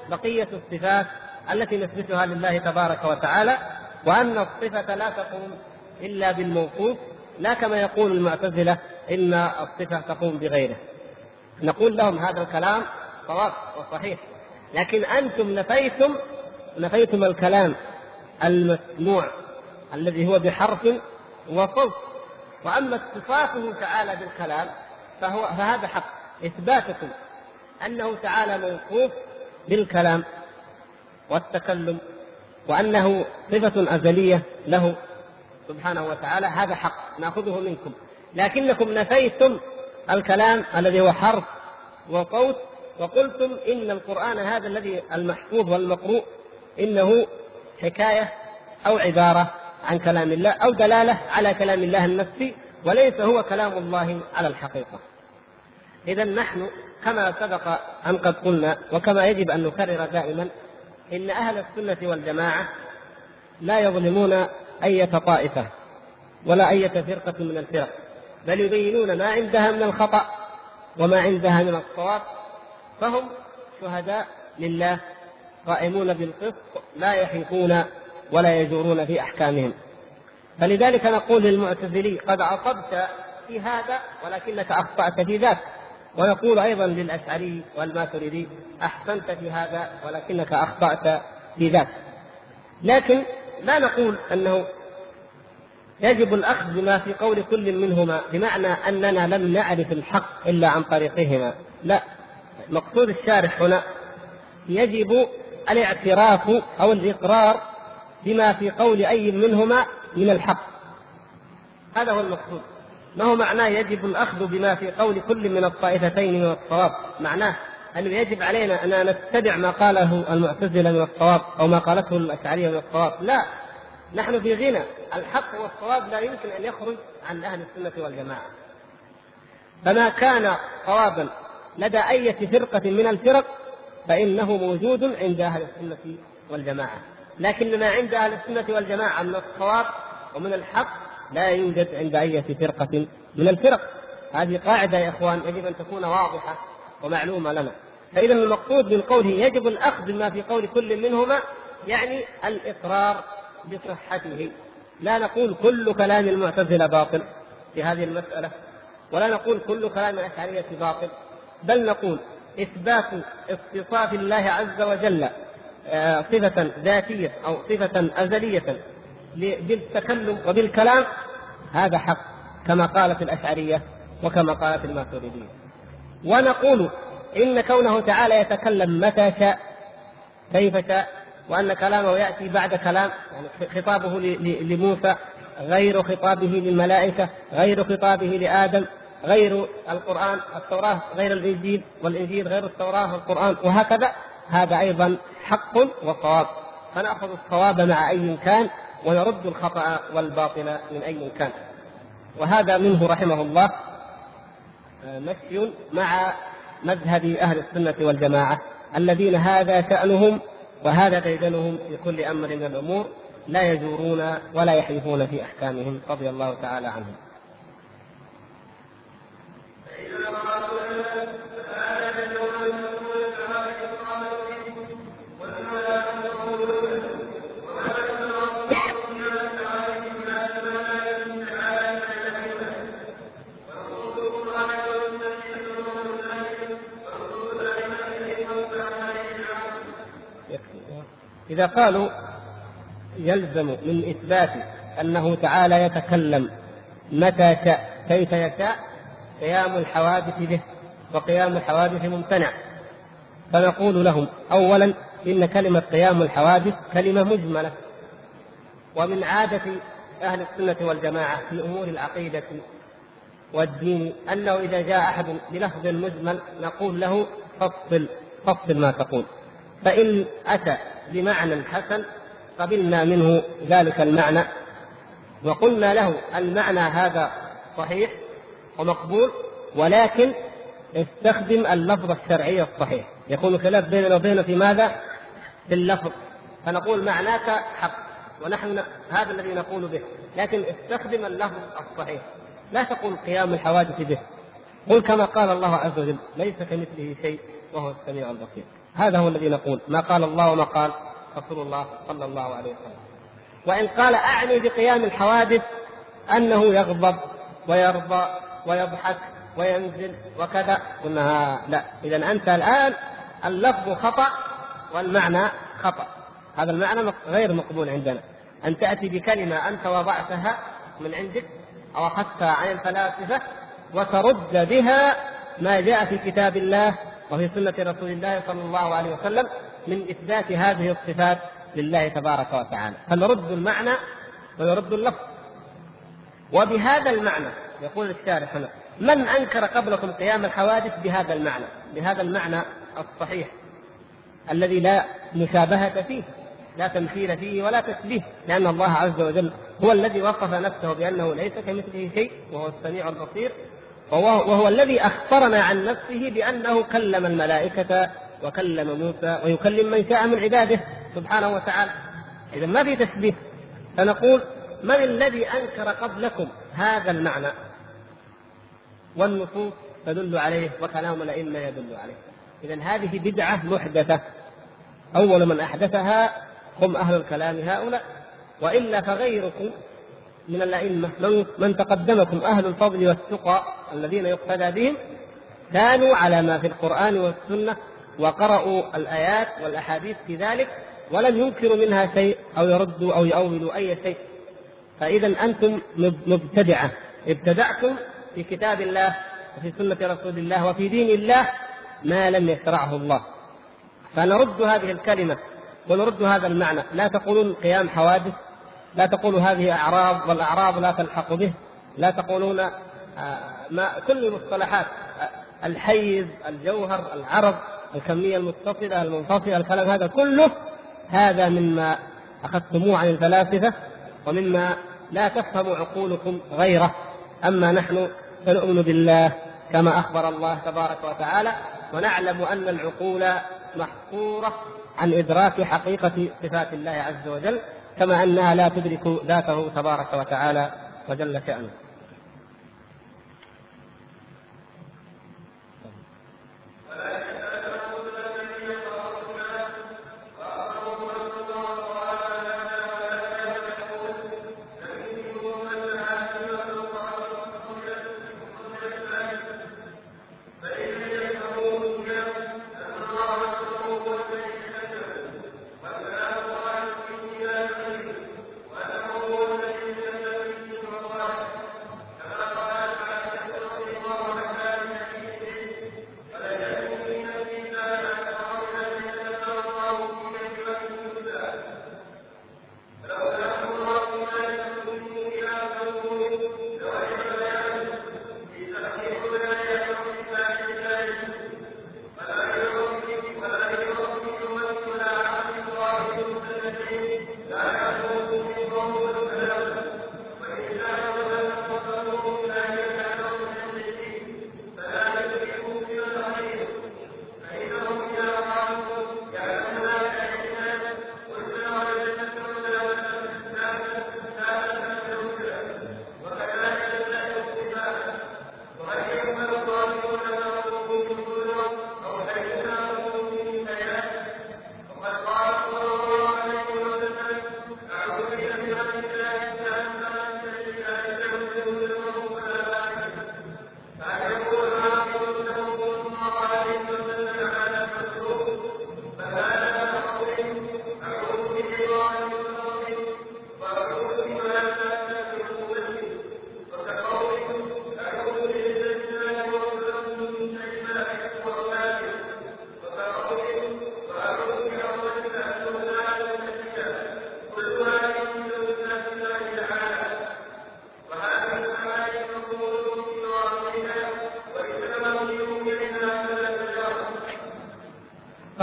A: بقية الصفات التي نثبتها لله تبارك وتعالى وأن الصفة لا تقوم إلا بالموصوف لا كما يقول المعتزلة إن الصفة تقوم بغيره. نقول لهم هذا الكلام صواب وصحيح. لكن أنتم نفيتم نفيتم الكلام المسموع الذي هو بحرف وصوت. وأما اتصافه تعالى بالكلام فهو فهذا حق. إثباتكم أنه تعالى موصوف بالكلام والتكلم وأنه صفة أزلية له سبحانه وتعالى. هذا حق نأخذه منكم. لكنكم نفيتم الكلام الذي هو حرف وصوت وقلتم إن القرآن هذا الذي المحفوظ والمقروء إنه حكاية أو عبارة عن كلام الله أو دلالة على كلام الله النفسي وليس هو كلام الله على الحقيقة. اذا نحن كما سبق أن قد قلنا وكما يجب أن نكرر دائما إن أهل السنة والجماعة لا يظلمون اية طائفة ولا اية فرقة من الفرق بل يبينون ما عندها من الخطأ وما عندها من الصواب فهم شهداء لله قائمون بالقسط لا يحيفون ولا يجورون في أحكامهم. فلذلك نقول للمعتزلي قد عصبت في هذا ولكنك أخطأت في ذاك. ونقول أيضا للأشعري والماتريدي أحسنت في هذا ولكنك أخطأت في ذاك. لكن لا نقول أنه يجب الأخذ بما في قول كل منهما بمعنى أننا لم نعرف الحق إلا عن طريقهما. لا. مقصود الشارح هنا يجب الاعتراف أو الإقرار بما في قول أي منهما من الحق. هذا هو المقصود. ما هو معناه يجب الأخذ بما في قول كل من الطائفتين من الصواب؟ معناه انه يجب علينا أن نتبع ما قاله المعتزلة من الصواب أو ما قالته الأشعرية من الصواب؟ لا. نحن في غنى. الحق والصواب لا يمكن أن يخرج عن أهل السنة والجماعة. فما كان صوابا لدى أي فرقة من الفرق فإنه موجود عند أهل السنة والجماعة. لكن ما عند أهل السنة والجماعة من الصواب ومن الحق لا يوجد عند أي فرقة من الفرق. هذه قاعدة يا إخوان يجب أن تكون واضحة ومعلومة لنا. فإذا المقصود من قوله يجب الأخذ بما في قول كل منهما يعني الإقرار بصحته. لا نقول كل كلام المعتزلة باطل في هذه المسألة ولا نقول كل كلام الأشعرية باطل. بل نقول إثبات اتصاف الله عز وجل آه، صفة ذاتية أو صفة أزلية بالتكلم وبالكلام هذا حق كما قالت الأشعرية وكما قالت الماتريدية ونقول إن كونه تعالى يتكلم متى شاء كيف شاء وأن كلامه يأتي بعد كلام يعني خطابه لموسى غير خطابه للملائكة غير خطابه لآدم غير القرآن التوراة غير الإنجيل والإنجيل غير التوراة والقرآن وهكذا. هذا أيضا حق وصواب. فنأخذ الصواب مع أي كان ونرد الخطأ والباطل من أي كان. وهذا منه رحمه الله آه، مشي مع مذهب أهل السنة والجماعة الذين هذا شأنهم وهذا ديدنهم في كل أمر من الأمور لا يجورون ولا يحلفون في أحكامهم رضي الله تعالى عنهم. إذا قالوا يلزم من إثبات أنه تعالى يتكلم متى شاء كيف يشاء قيام الحوادث به وقيام الحوادث ممتنع. فنقول لهم أولا إن كلمة قيام الحوادث كلمة مجملة. ومن عادة أهل السنة والجماعة في أمور العقيدة والدين أنه إذا جاء أحد بلفظ مجمل نقول له فصل فصل ما تقول. فإن أتى بمعنى حسن قبلنا منه ذلك المعنى وقلنا له المعنى هذا صحيح ومقبول ولكن استخدم اللفظ الشرعي الصحيح. يكون خلاف بيننا وبينه في ماذا؟ في اللفظ. فنقول معناك حق ونحن هذا الذي نقول به. لكن استخدم اللفظ الصحيح. لا تقول قيام الحوادث به. قل كما قال الله عز وجل ليس كمثله شيء وهو السميع البصير. هذا هو الذي نقول. ما قال الله وما قال رسول الله صلى الله عليه وسلم. وإن قال أعني بقيام الحوادث أنه يغضب ويرضى ويضحك وينزل وكذا. قلنا لا. إذا أنت الآن اللفظ خطأ والمعنى خطأ. هذا المعنى غير مقبول عندنا. أن تأتي بكلمة أنت وضعتها من عندك أو أخذتها عن الفلاسفة وترد بها ما جاء في كتاب الله وفي سنة رسول الله صلى الله عليه وسلم من إثبات هذه الصفات لله تبارك وتعالى. فنرد المعنى ويرد اللفظ. وبهذا المعنى يقول الشارح هنا من أنكر قبلكم قيام الحوادث بهذا المعنى؟ بهذا المعنى الصحيح الذي لا مشابهة فيه لا تمثيل فيه ولا تشبيه لأن الله عز وجل هو الذي وصف نفسه بأنه ليس كمثله شيء وهو السميع البصير. وهو, الذي أخبرنا عن نفسه بأنه كلم الملائكة وكلم موسى ويكلم من شاء من عباده سبحانه وتعالى. إذا ما في تشبيه. فنقول من الذي أنكر قبلكم هذا المعنى؟ والنصوص تدل عليه وكلام الأئمة يدل عليه. إذا هذه بدعة محدثة. أول من أحدثها هم أهل الكلام هؤلاء. وإلا فغيركم من الأئمة. من, من تقدمكم أهل الفضل والتقى الذين يقتدى بهم كانوا على ما في القرآن والسنة وقرأوا الآيات والأحاديث في ذلك ولم ينكروا منها شيء أو يردوا أو يؤولوا أي شيء. فإذا أنتم مبتدعة. ابتدعتم في كتاب الله وفي سنة رسول الله وفي دين الله ما لم يشرعه الله. فنرد هذه الكلمة ونرد هذا المعنى. لا تقولون قيام حوادث. لا تقولوا هذه أعراض والأعراض لا تلحق به. لا تقولون آه، ما كل المصطلحات آه، الحيز الجوهر العرض الكمية المتصلة المنفصلة الكلام هذا كله هذا مما أخذتموه عن الفلاسفة ومما لا تفهم عقولكم غيره. أما نحن فنؤمن بالله كما أخبر الله تبارك وتعالى ونعلم أن العقول محصورة عن إدراك حقيقة صفات الله عز وجل. كما أنها لا تدرك ذاته تبارك وتعالى وجل شأنه.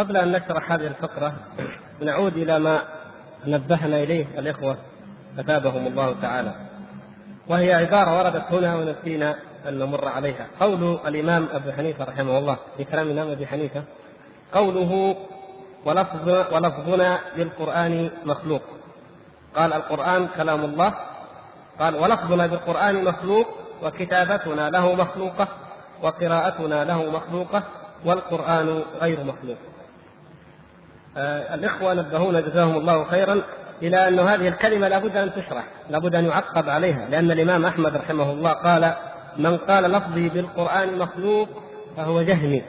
A: قبل أن نشرح هذه الفقرة نعود إلى ما نبهنا إليه الإخوة أثابهم الله تعالى. وهي عبارة وردت هنا ونسينا أن نمر عليها. قول الإمام أبو حنيفة رحمه الله في كلام الإمام أبي حنيفة قوله ولفظ ولفظنا للقرآن مخلوق قال القرآن كلام الله قال ولفظنا بالقرآن مخلوق وكتابتنا له مخلوقة وقراءتنا له مخلوقة والقرآن غير مخلوق الإخوة نبهونا جزاهم الله خيرا إلى أن هذه الكلمة لابد أن تشرح لابد أن يعقب عليها لأن الإمام أحمد رحمه الله قال من قال لفظي بالقرآن مخلوق فهو جهمي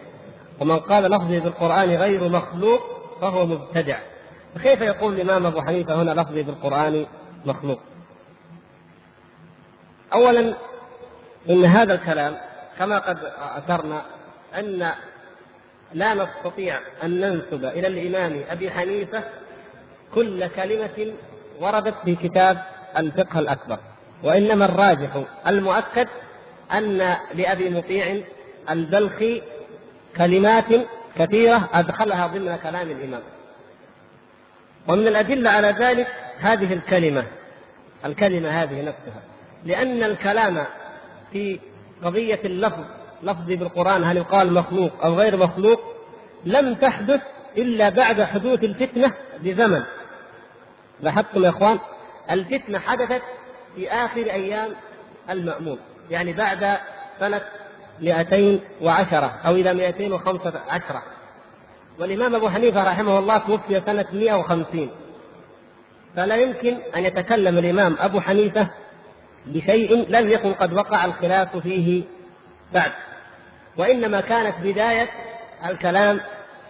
A: ومن قال لفظي بالقرآن غير مخلوق فهو مبتدع. فكيف يقول الإمام أبو حنيفة هنا لفظي بالقرآن مخلوق؟ أولا إن هذا الكلام كما قد أثرنا أن لا نستطيع أن ننسب إلى الإمام أبي حنيفة كل كلمة وردت في كتاب الفقه الأكبر. وإنما الراجح المؤكد أن لأبي مطيع البلخي كلمات كثيرة أدخلها ضمن كلام الإمام. ومن الأدلة على ذلك هذه الكلمة الكلمة هذه نفسها. لأن الكلام في قضية اللفظ لفظي بالقرآن هل يقال مخلوق أو غير مخلوق لم تحدث إلا بعد حدوث الفتنة بزمن. لاحظتم يا إخوان؟ الفتنة حدثت في آخر أيام المأمون يعني بعد سنة 210 أو إلى 215 والإمام أبو حنيفة رحمه الله توفي سنة 150 فلا يمكن أن يتكلم الإمام أبو حنيفة بشيء لم يكن قد وقع الخلاف فيه بعد. وإنما كانت بداية الكلام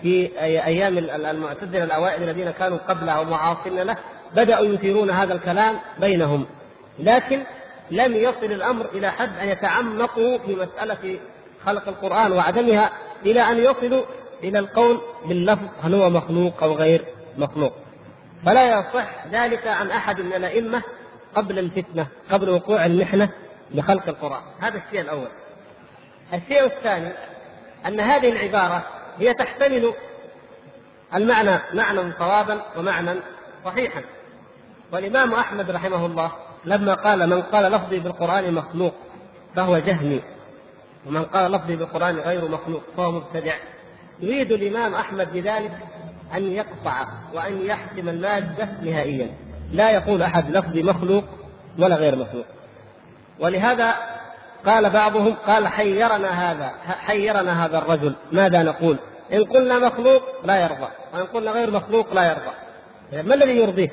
A: في أيام المعتزلة الأوائل الذين كانوا قبله ومعاصرين له بدأوا يثيرون هذا الكلام بينهم. لكن لم يصل الأمر إلى حد أن يتعمقوا في مسألة خلق القرآن وعدمها إلى أن يصلوا إلى القول باللفظ هل هو مخلوق أو غير مخلوق. فلا يصح ذلك عن أحد من الأئمة قبل الفتنة قبل وقوع المحنة لخلق القرآن. هذا الشيء الأول. الشيء الثاني أن هذه العبارة هي تحتمل المعنى معنى صوابا ومعنى صحيحا. والإمام أحمد رحمه الله لما قال من قال لفظي بالقرآن مخلوق فهو جهمي ومن قال لفظي بالقرآن غير مخلوق فهو مبتدع. يريد الإمام أحمد بذلك أن يقطع وأن يحسم المادة نهائيا. لا يقول أحد لفظي مخلوق ولا غير مخلوق. ولهذا قال بعضهم قال حيرنا هذا حيرنا هذا الرجل ماذا نقول؟ إن قلنا مخلوق لا يرضى وإن قلنا غير مخلوق لا يرضى. ما الذي يرضيه؟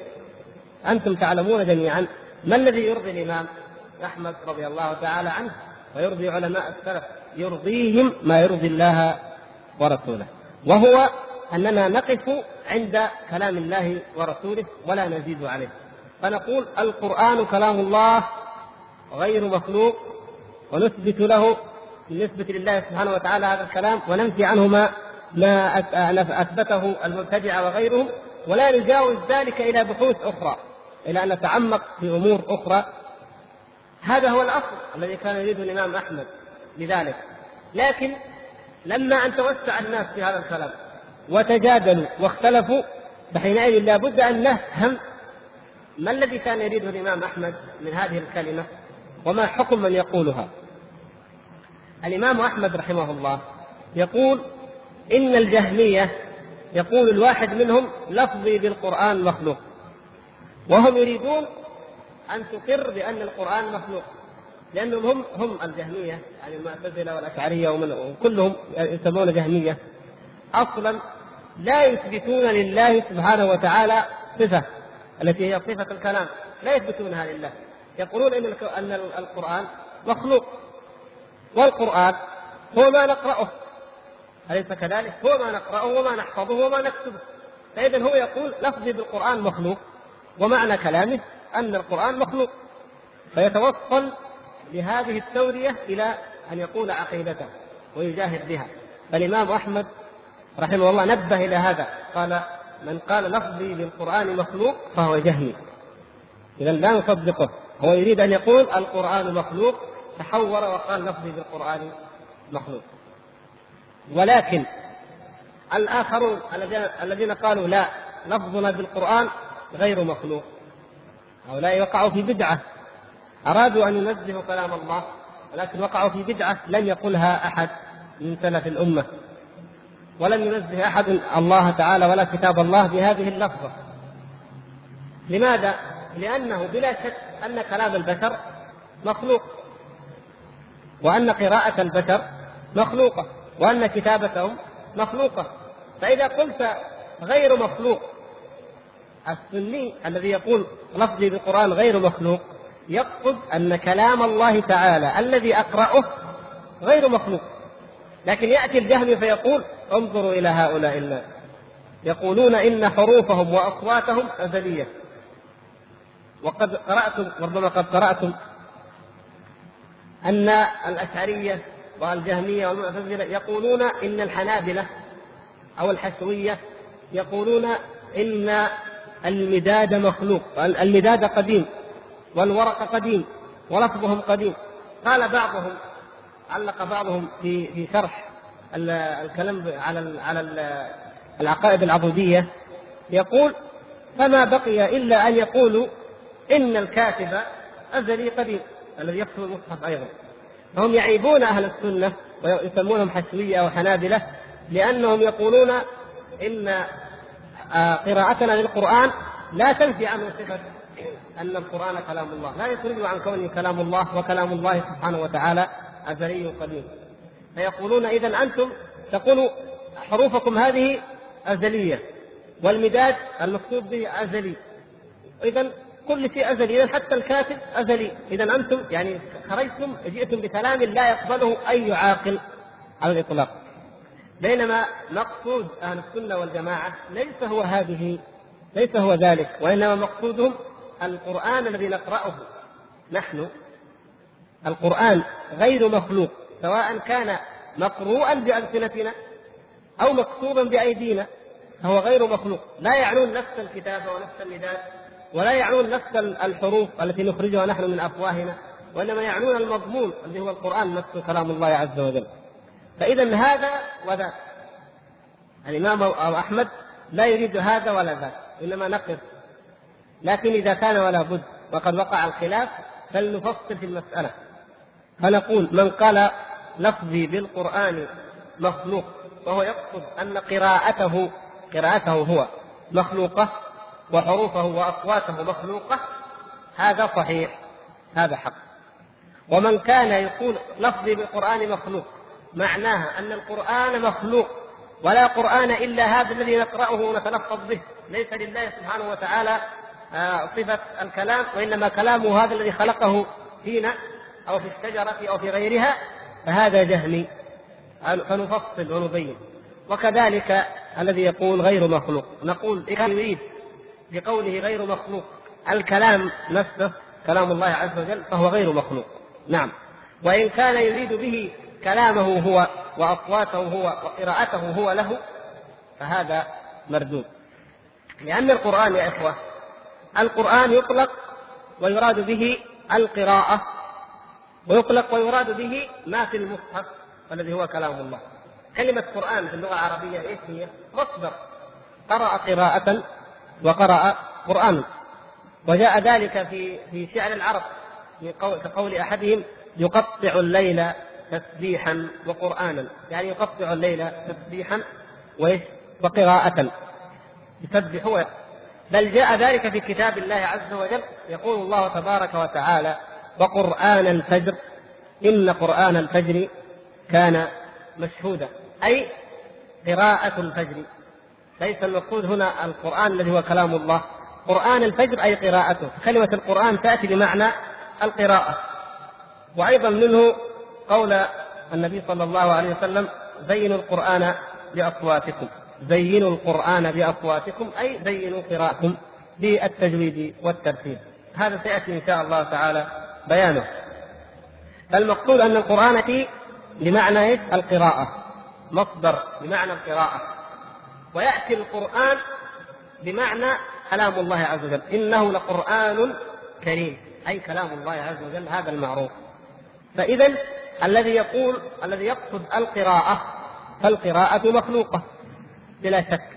A: أنتم تعلمون جميعا ما الذي يرضي الإمام أحمد رضي الله تعالى عنه؟ ويرضي علماء السلف يرضيهم ما يرضي الله ورسوله. وهو أننا نقف عند كلام الله ورسوله ولا نزيد عليه. فنقول القرآن كلام الله غير مخلوق ونثبت له بالنسبة لله سبحانه وتعالى هذا الكلام وننفي عنه ما ما أثبته المبتدعة وغيرهم ولا نجاوز ذلك إلى بحوث أخرى إلى أن نتعمق في أمور أخرى. هذا هو الأصل الذي كان يريده الإمام أحمد لذلك. لكن لما أن توسع الناس في هذا الكلام وتجادلوا واختلفوا فحينئذ لابد أن نفهم ما الذي كان يريده الإمام أحمد من هذه الكلمة. وما حكم من يقولها. الإمام أحمد رحمه الله يقول إن الجهمية يقول الواحد منهم لفظي بالقرآن مخلوق. وهم يريدون أن تقر بأن القرآن مخلوق. لأنهم هم هم الجهمية يعني المعتزلة والأشعرية وكلهم يسمون جهمية. أصلا لا يثبتون لله سبحانه وتعالى صفة التي هي صفة الكلام. لا يثبتونها لله. يقولون إن أن القرآن مخلوق. والقرآن هو ما نقرأه. أليس كذلك؟ هو ما نقرأه وما نحفظه وما نكتبه. فاذا هو يقول لفظي بالقرآن مخلوق ومعنى كلامه أن القرآن مخلوق. فيتوصل بهذه التوريه إلى أن يقول عقيدته ويجاهد بها. فالإمام أحمد رحمه الله نبه إلى هذا. قال من قال لفظي بالقرآن مخلوق فهو جهمي اذا لا نصدقه. هو يريد أن يقول القرآن مخلوق تحور وقال لفظي بالقرآن مخلوق. ولكن الآخرون الذين قالوا لا لفظنا بالقرآن غير مخلوق. هؤلاء وقعوا في بدعة. أرادوا أن ينزهوا كلام الله ولكن وقعوا في بدعة لم يقلها أحد من سلف الأمة. ولم ينزه أحد الله تعالى ولا كتاب الله بهذه اللفظة. لماذا؟ لأنه بلا شك أن كلام البشر مخلوق وأن قراءة البشر مخلوقة وأن كتابتهم مخلوقة. فإذا قلت غير مخلوق السني الذي يقول لفظي بالقرآن غير مخلوق يقصد أن كلام الله تعالى الذي أقرأه غير مخلوق. لكن يأتي الجهم فيقول انظروا إلى هؤلاء الناس يقولون إن حروفهم وأصواتهم أزلية. وقد قرأتم ربما قد قرأتم أن الأشعرية والجهمية والمعتزلة يقولون إن الحنابلة أو الحشوية يقولون إن المداد مخلوق المداد قديم والورق قديم ولفظهم قديم. قال بعضهم علق بعضهم في في شرح الكلام على على العقائد العبودية يقول فما بقي إلا أن يقولوا إن الكاتب ازلي قديم الذي يكتب المصحف أيضا فهم يعيبون أهل السنة ويسمونهم حشوية أو حنابلة لأنهم يقولون إن آه، قراءتنا للقرآن لا تنفي عنه صفه أن القرآن كلام الله، لا يخرج عن كونه كلام الله وكلام الله سبحانه وتعالى ازلي قديم. فيقولون اذا أنتم تقولوا حروفكم هذه ازليه والمداد المقصود به ازلي. اذا كل شيء أزلي، اذا حتى الكاتب أزلي، اذا أنتم يعني خرجتم جئتم بكلام لا يقبله أي عاقل على الإطلاق. بينما مقصود أهل السنة والجماعة ليس هو هذه ليس هو ذلك وإنما مقصودهم القرآن الذي نقرأه. نحن القرآن غير مخلوق سواء كان مقروءا بألسنتنا أو مكتوبا بأيدينا فهو غير مخلوق. لا يعنون نفس الكتابه ونفس المداد ولا يعنون نفس الحروف التي نخرجها نحن من أفواهنا وإنما يعنون المضمون الذي هو القرآن نفسه كلام الله عز وجل. فإذا هذا وذاك. الإمام أبو أحمد لا يريد هذا ولا ذاك إنما نقف. لكن إذا كان ولا بد وقد وقع الخلاف فلنفصل في المسألة. فنقول من قال لفظي بالقرآن مخلوق وهو يقصد أن قراءته قراءته هو مخلوقة وحروفه وأصواته مخلوقة هذا صحيح هذا حق. ومن كان يقول لفظي بالقرآن مخلوق معناها أن القرآن مخلوق ولا قرآن إلا هذا الذي نقرأه ونتلفظ به. ليس لله سبحانه وتعالى آه، صفة الكلام وإنما كلامه هذا الذي خلقه فينا أو في الشجرة أو في غيرها فهذا جهمي. فنفصل ونبين. وكذلك الذي يقول غير مخلوق. نقول إذا يريد بقوله غير مخلوق. الكلام نفسه كلام الله عز وجل فهو غير مخلوق. نعم. وإن كان يريد به كلامه هو وأصواته هو وقراءته هو له فهذا مردود. لأن القرآن يا إخوة القرآن يطلق ويراد به القراءة ويطلق ويراد به ما في المصحف الذي هو كلام الله. كلمة قرآن في اللغة العربية إيش هي؟ مصدر. قرأ قراءة وقرأ قرآنا وجاء ذلك في في شعر العرب كقول أحدهم يقطع الليل تسبيحا وقرآنا. يعني يقطع الليل تسبيحا وقراءة. يسبح بل جاء ذلك في كتاب الله عز وجل يقول الله تبارك وتعالى وقرآن الفجر إن قرآن الفجر كان مشهودا. أي قراءة الفجر. ليس المقصود هنا القرآن الذي هو كلام الله. قرآن الفجر أي قراءته. كلمة القرآن تأتي بمعنى القراءة. وأيضا منه قول النبي صلى الله عليه وسلم زينوا القرآن بأصواتكم. زينوا القرآن بأصواتكم أي زينوا قراءتكم بالتجويد والترتيب. هذا سيأتي إن شاء الله تعالى بيانه. فالمقصود أن القرآن فيه بمعنى إيش؟ القراءة. مصدر بمعنى القراءة. ويأتي القرآن بمعنى كلام الله عز وجل. إنه لقرآن كريم. أي كلام الله عز وجل هذا المعروف. فإذا الذي يقول الذي يقصد القراءة فالقراءة مخلوقة بلا شك.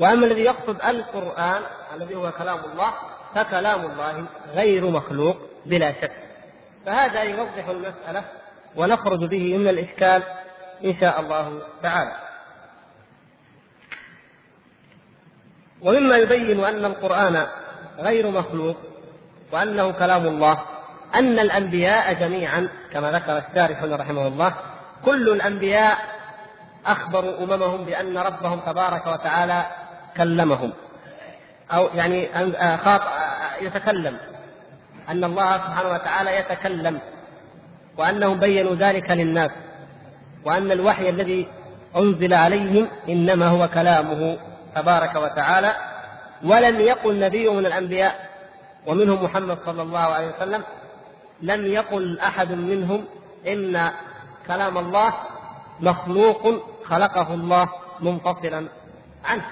A: وأما الذي يقصد القرآن الذي هو كلام الله فكلام الله غير مخلوق بلا شك. فهذا يوضح المسألة ونخرج به من الإشكال إن شاء الله تعالى. ومما يبين أن القرآن غير مخلوق وأنه كلام الله أن الأنبياء جميعا كما ذكر الشارح رحمه الله كل الأنبياء أخبروا أممهم بأن ربهم تبارك وتعالى كلمهم. أو يعني خاط يتكلم. أن الله سبحانه وتعالى يتكلم. وأنهم بينوا ذلك للناس. وأن الوحي الذي أنزل عليهم إنما هو كلامه. تبارك وتعالى ولم يقل نبي من الأنبياء ومنهم محمد صلى الله عليه وسلم لم يقل أحد منهم إن كلام الله مخلوق خلقه الله منفصلا عنه.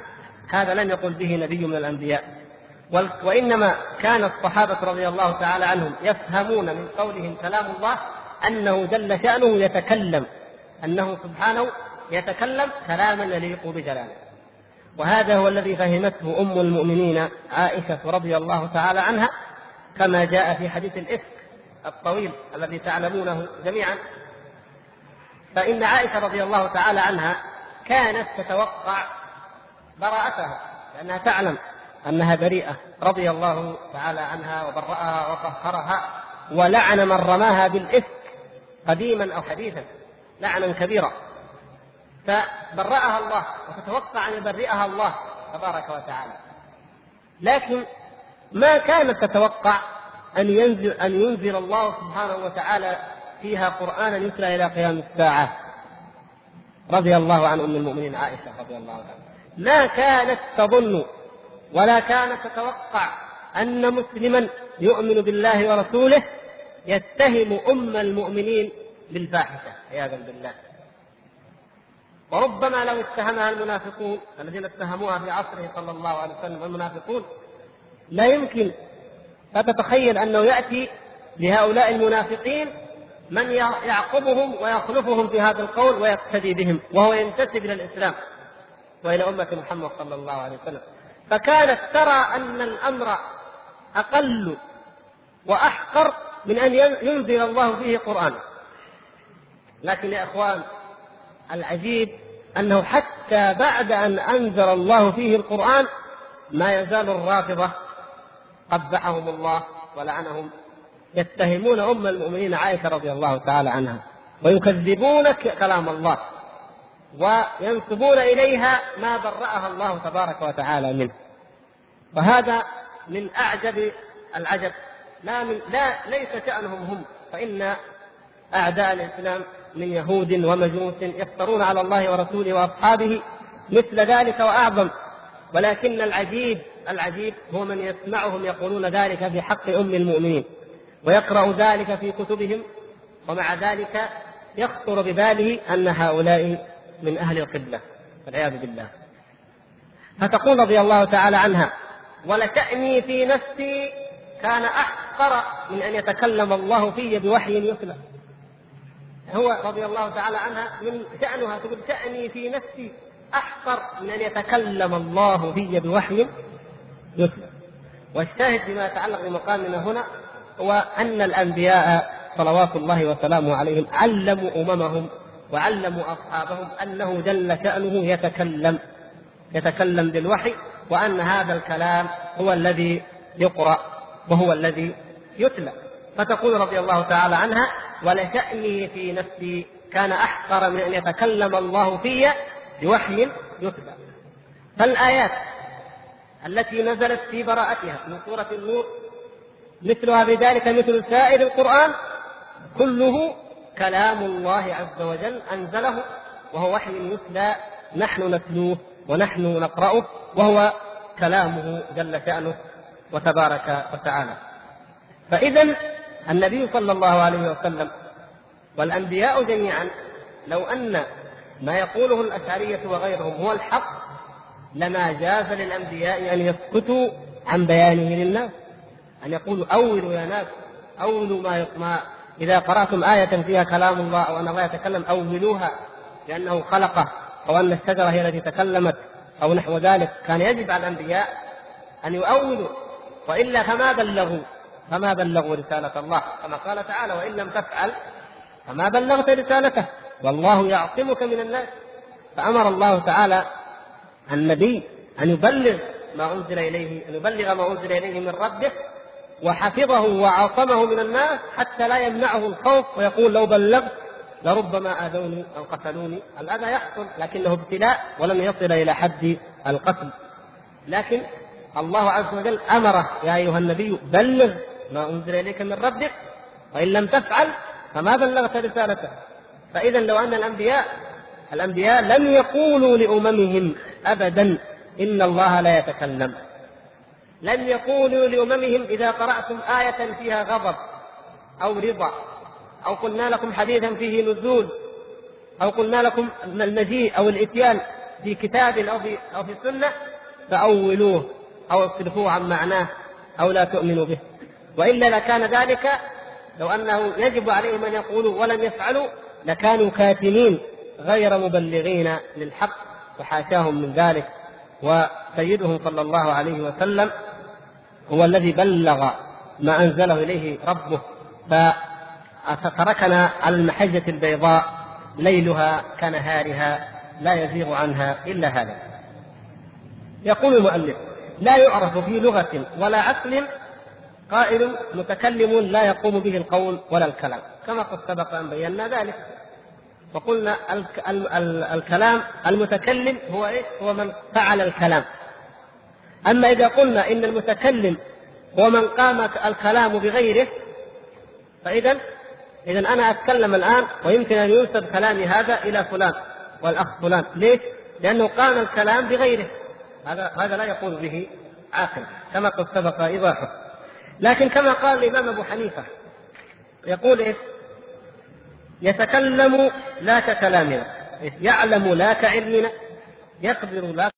A: هذا لم يقل به نبي من الأنبياء. وإنما كان الصحابة رضي الله تعالى عنهم يفهمون من قولهم كلام الله أنه جل شأنه يتكلم أنه سبحانه يتكلم كلاما يليق بجلاله. وهذا هو الذي فهمته أم المؤمنين عائشة رضي الله تعالى عنها كما جاء في حديث الإفك الطويل الذي تعلمونه جميعا. فإن عائشة رضي الله تعالى عنها كانت تتوقع براءتها لأنها تعلم أنها بريئة رضي الله تعالى عنها وبرأها وطهرها ولعن من رماها بالإفك قديما أو حديثا لعنا كبيرا. فبرأها الله وتتوقع أن يبرئها الله تبارك وتعالى. لكن ما كانت تتوقع أن ينزل أن ينزل الله سبحانه وتعالى فيها قرآنا يتلى إلى قيام الساعة. رضي الله عن أم المؤمنين عائشة رضي الله عنها. ما كانت تظن ولا كانت تتوقع أن مسلما يؤمن بالله ورسوله يتهم أم المؤمنين بالفاحشة. عياذا بالله. وربما لو اتهمها المنافقون الذين اتهموها في عصره صلى الله عليه وسلم المنافقون لا يمكن. فتتخيل أنه يأتي لهؤلاء المنافقين من يعقبهم ويخلفهم في هذا القول ويقتدي بهم وهو ينتسب إلى الإسلام وإلى أمة محمد صلى الله عليه وسلم. فكانت ترى أن الأمر أقل وأحقر من أن ينزل الله فيه قرانا لكن يا إخوان العجيب أنه حتى بعد أن أنزل الله فيه القرآن ما يزال الرافضة قبحهم الله ولعنهم يتهمون أم المؤمنين عائشة رضي الله تعالى عنها ويكذبون كلام الله وينسبون إليها ما برأها الله تبارك وتعالى منه. وهذا من أعجب العجب لا من لا ليس شأنهم هم فإن أعداء الإسلام من يهود ومجوس يفترون على الله ورسوله وأصحابه مثل ذلك وأعظم. ولكن العجيب العجيب هو من يسمعهم يقولون ذلك في حق أم المؤمنين ويقرأ ذلك في كتبهم ومع ذلك يخطر بباله أن هؤلاء من أهل القبلة. والعياذ بالله. فتقول رضي الله تعالى عنها ولتأني في نفسي كان أحقر من أن يتكلم الله في بوحي يتلى هو رضي الله تعالى عنها من شأنها تقول شأني في نفسي أحقر من أن يتكلم الله في بوحي يتلى والشاهد فيما يتعلق بمقامنا هنا هو أن الأنبياء صلوات الله وسلامه عليهم علموا أممهم وعلموا أصحابهم أنه جل شأنه يتكلم يتكلم بالوحي وأن هذا الكلام هو الذي يقرأ وهو الذي يتلى فتقول رضي الله تعالى عنها ولشأني في نفسي كان أحقر من أن يتكلم الله في بوحي يتلى فالآيات التي نزلت في براءتها من سورة النور مثلها بذلك مثل سائر القرآن كله كلام الله عز وجل أنزله وهو وحي يتلى نحن نتلوه ونحن نقرأه وهو كلامه جل شأنه وتبارك وتعالى. فإذا النبي صلى الله عليه وسلم والأنبياء جميعا لو أن ما يقوله الأشعرية وغيرهم هو الحق لما جاز للأنبياء أن يسكتوا عن بيانه للناس أن يقولوا أولوا يا ناس أولوا ما, ما إذا قرأتم آية فيها كلام الله أو أن الله يتكلم أولوها لأنه خلقه أو أن الشجرة هي التي تكلمت أو نحو ذلك. كان يجب على الأنبياء أن يؤولوا وإلا فما بلغوا. فما بلغوا رسالة الله؟ كما قال تعالى وإن لم تفعل فما بلغت رسالته. والله يعصمك من الناس. فأمر الله تعالى النبي أن يبلغ ما أنزل إليه أن يبلغ ما أنزل إليه من ربه وحفظه وعصمه من الناس حتى لا يمنعه الخوف ويقول لو بلغت لربما آذوني أو قتلوني. الأذى يحصل لكنه ابتلاء ولم يصل إلى حد القتل. لكن الله عز وجل أمره يا أيها النبي بلغ ما أنزل إليك من ربك وإن لم تفعل فما بلغت رسالته. فإذا لو أن الأنبياء الأنبياء لم يقولوا لأممهم أبدا إن الله لا يتكلم. لم يقولوا لأممهم إذا قرأتم آية فيها غضب أو رضا أو قلنا لكم حديثا فيه نزول أو قلنا لكم المجيء أو الإتيان في كتاب أو في أو في سنة فأولوه أو اصرفوه عن معناه أو لا تؤمنوا به. وإلا لكان ذلك لو أنه يجب عليهم أن يقولوا ولم يفعلوا لكانوا كاتمين غير مبلغين للحق وحاشاهم من ذلك. وسيدهم صلى الله عليه وسلم هو الذي بلغ ما أنزله إليه ربه. فتركنا على المحجة البيضاء ليلها كنهارها لا يزيغ عنها إلا هذا يقول المؤلف لا يعرف في لغة ولا عقل قائل متكلم لا يقوم به القول ولا الكلام كما قد سبق أن بينا ذلك وقلنا الكلام المتكلم هو إيش؟ هو من فعل الكلام. أما إذا قلنا إن المتكلم هو من قام الكلام بغيره فاذا اذا أنا أتكلم الآن ويمكن أن ينسب كلامي هذا إلى فلان والأخ فلان، ليش؟ لأنه قام الكلام بغيره. هذا هذا لا يقول به عاقل كما قد سبق إيضاحه. لكن كما قال الإمام أبو حنيفة يقول إيش؟ يتكلم لا ككلامنا يعلم لا كعلمنا يقدر لا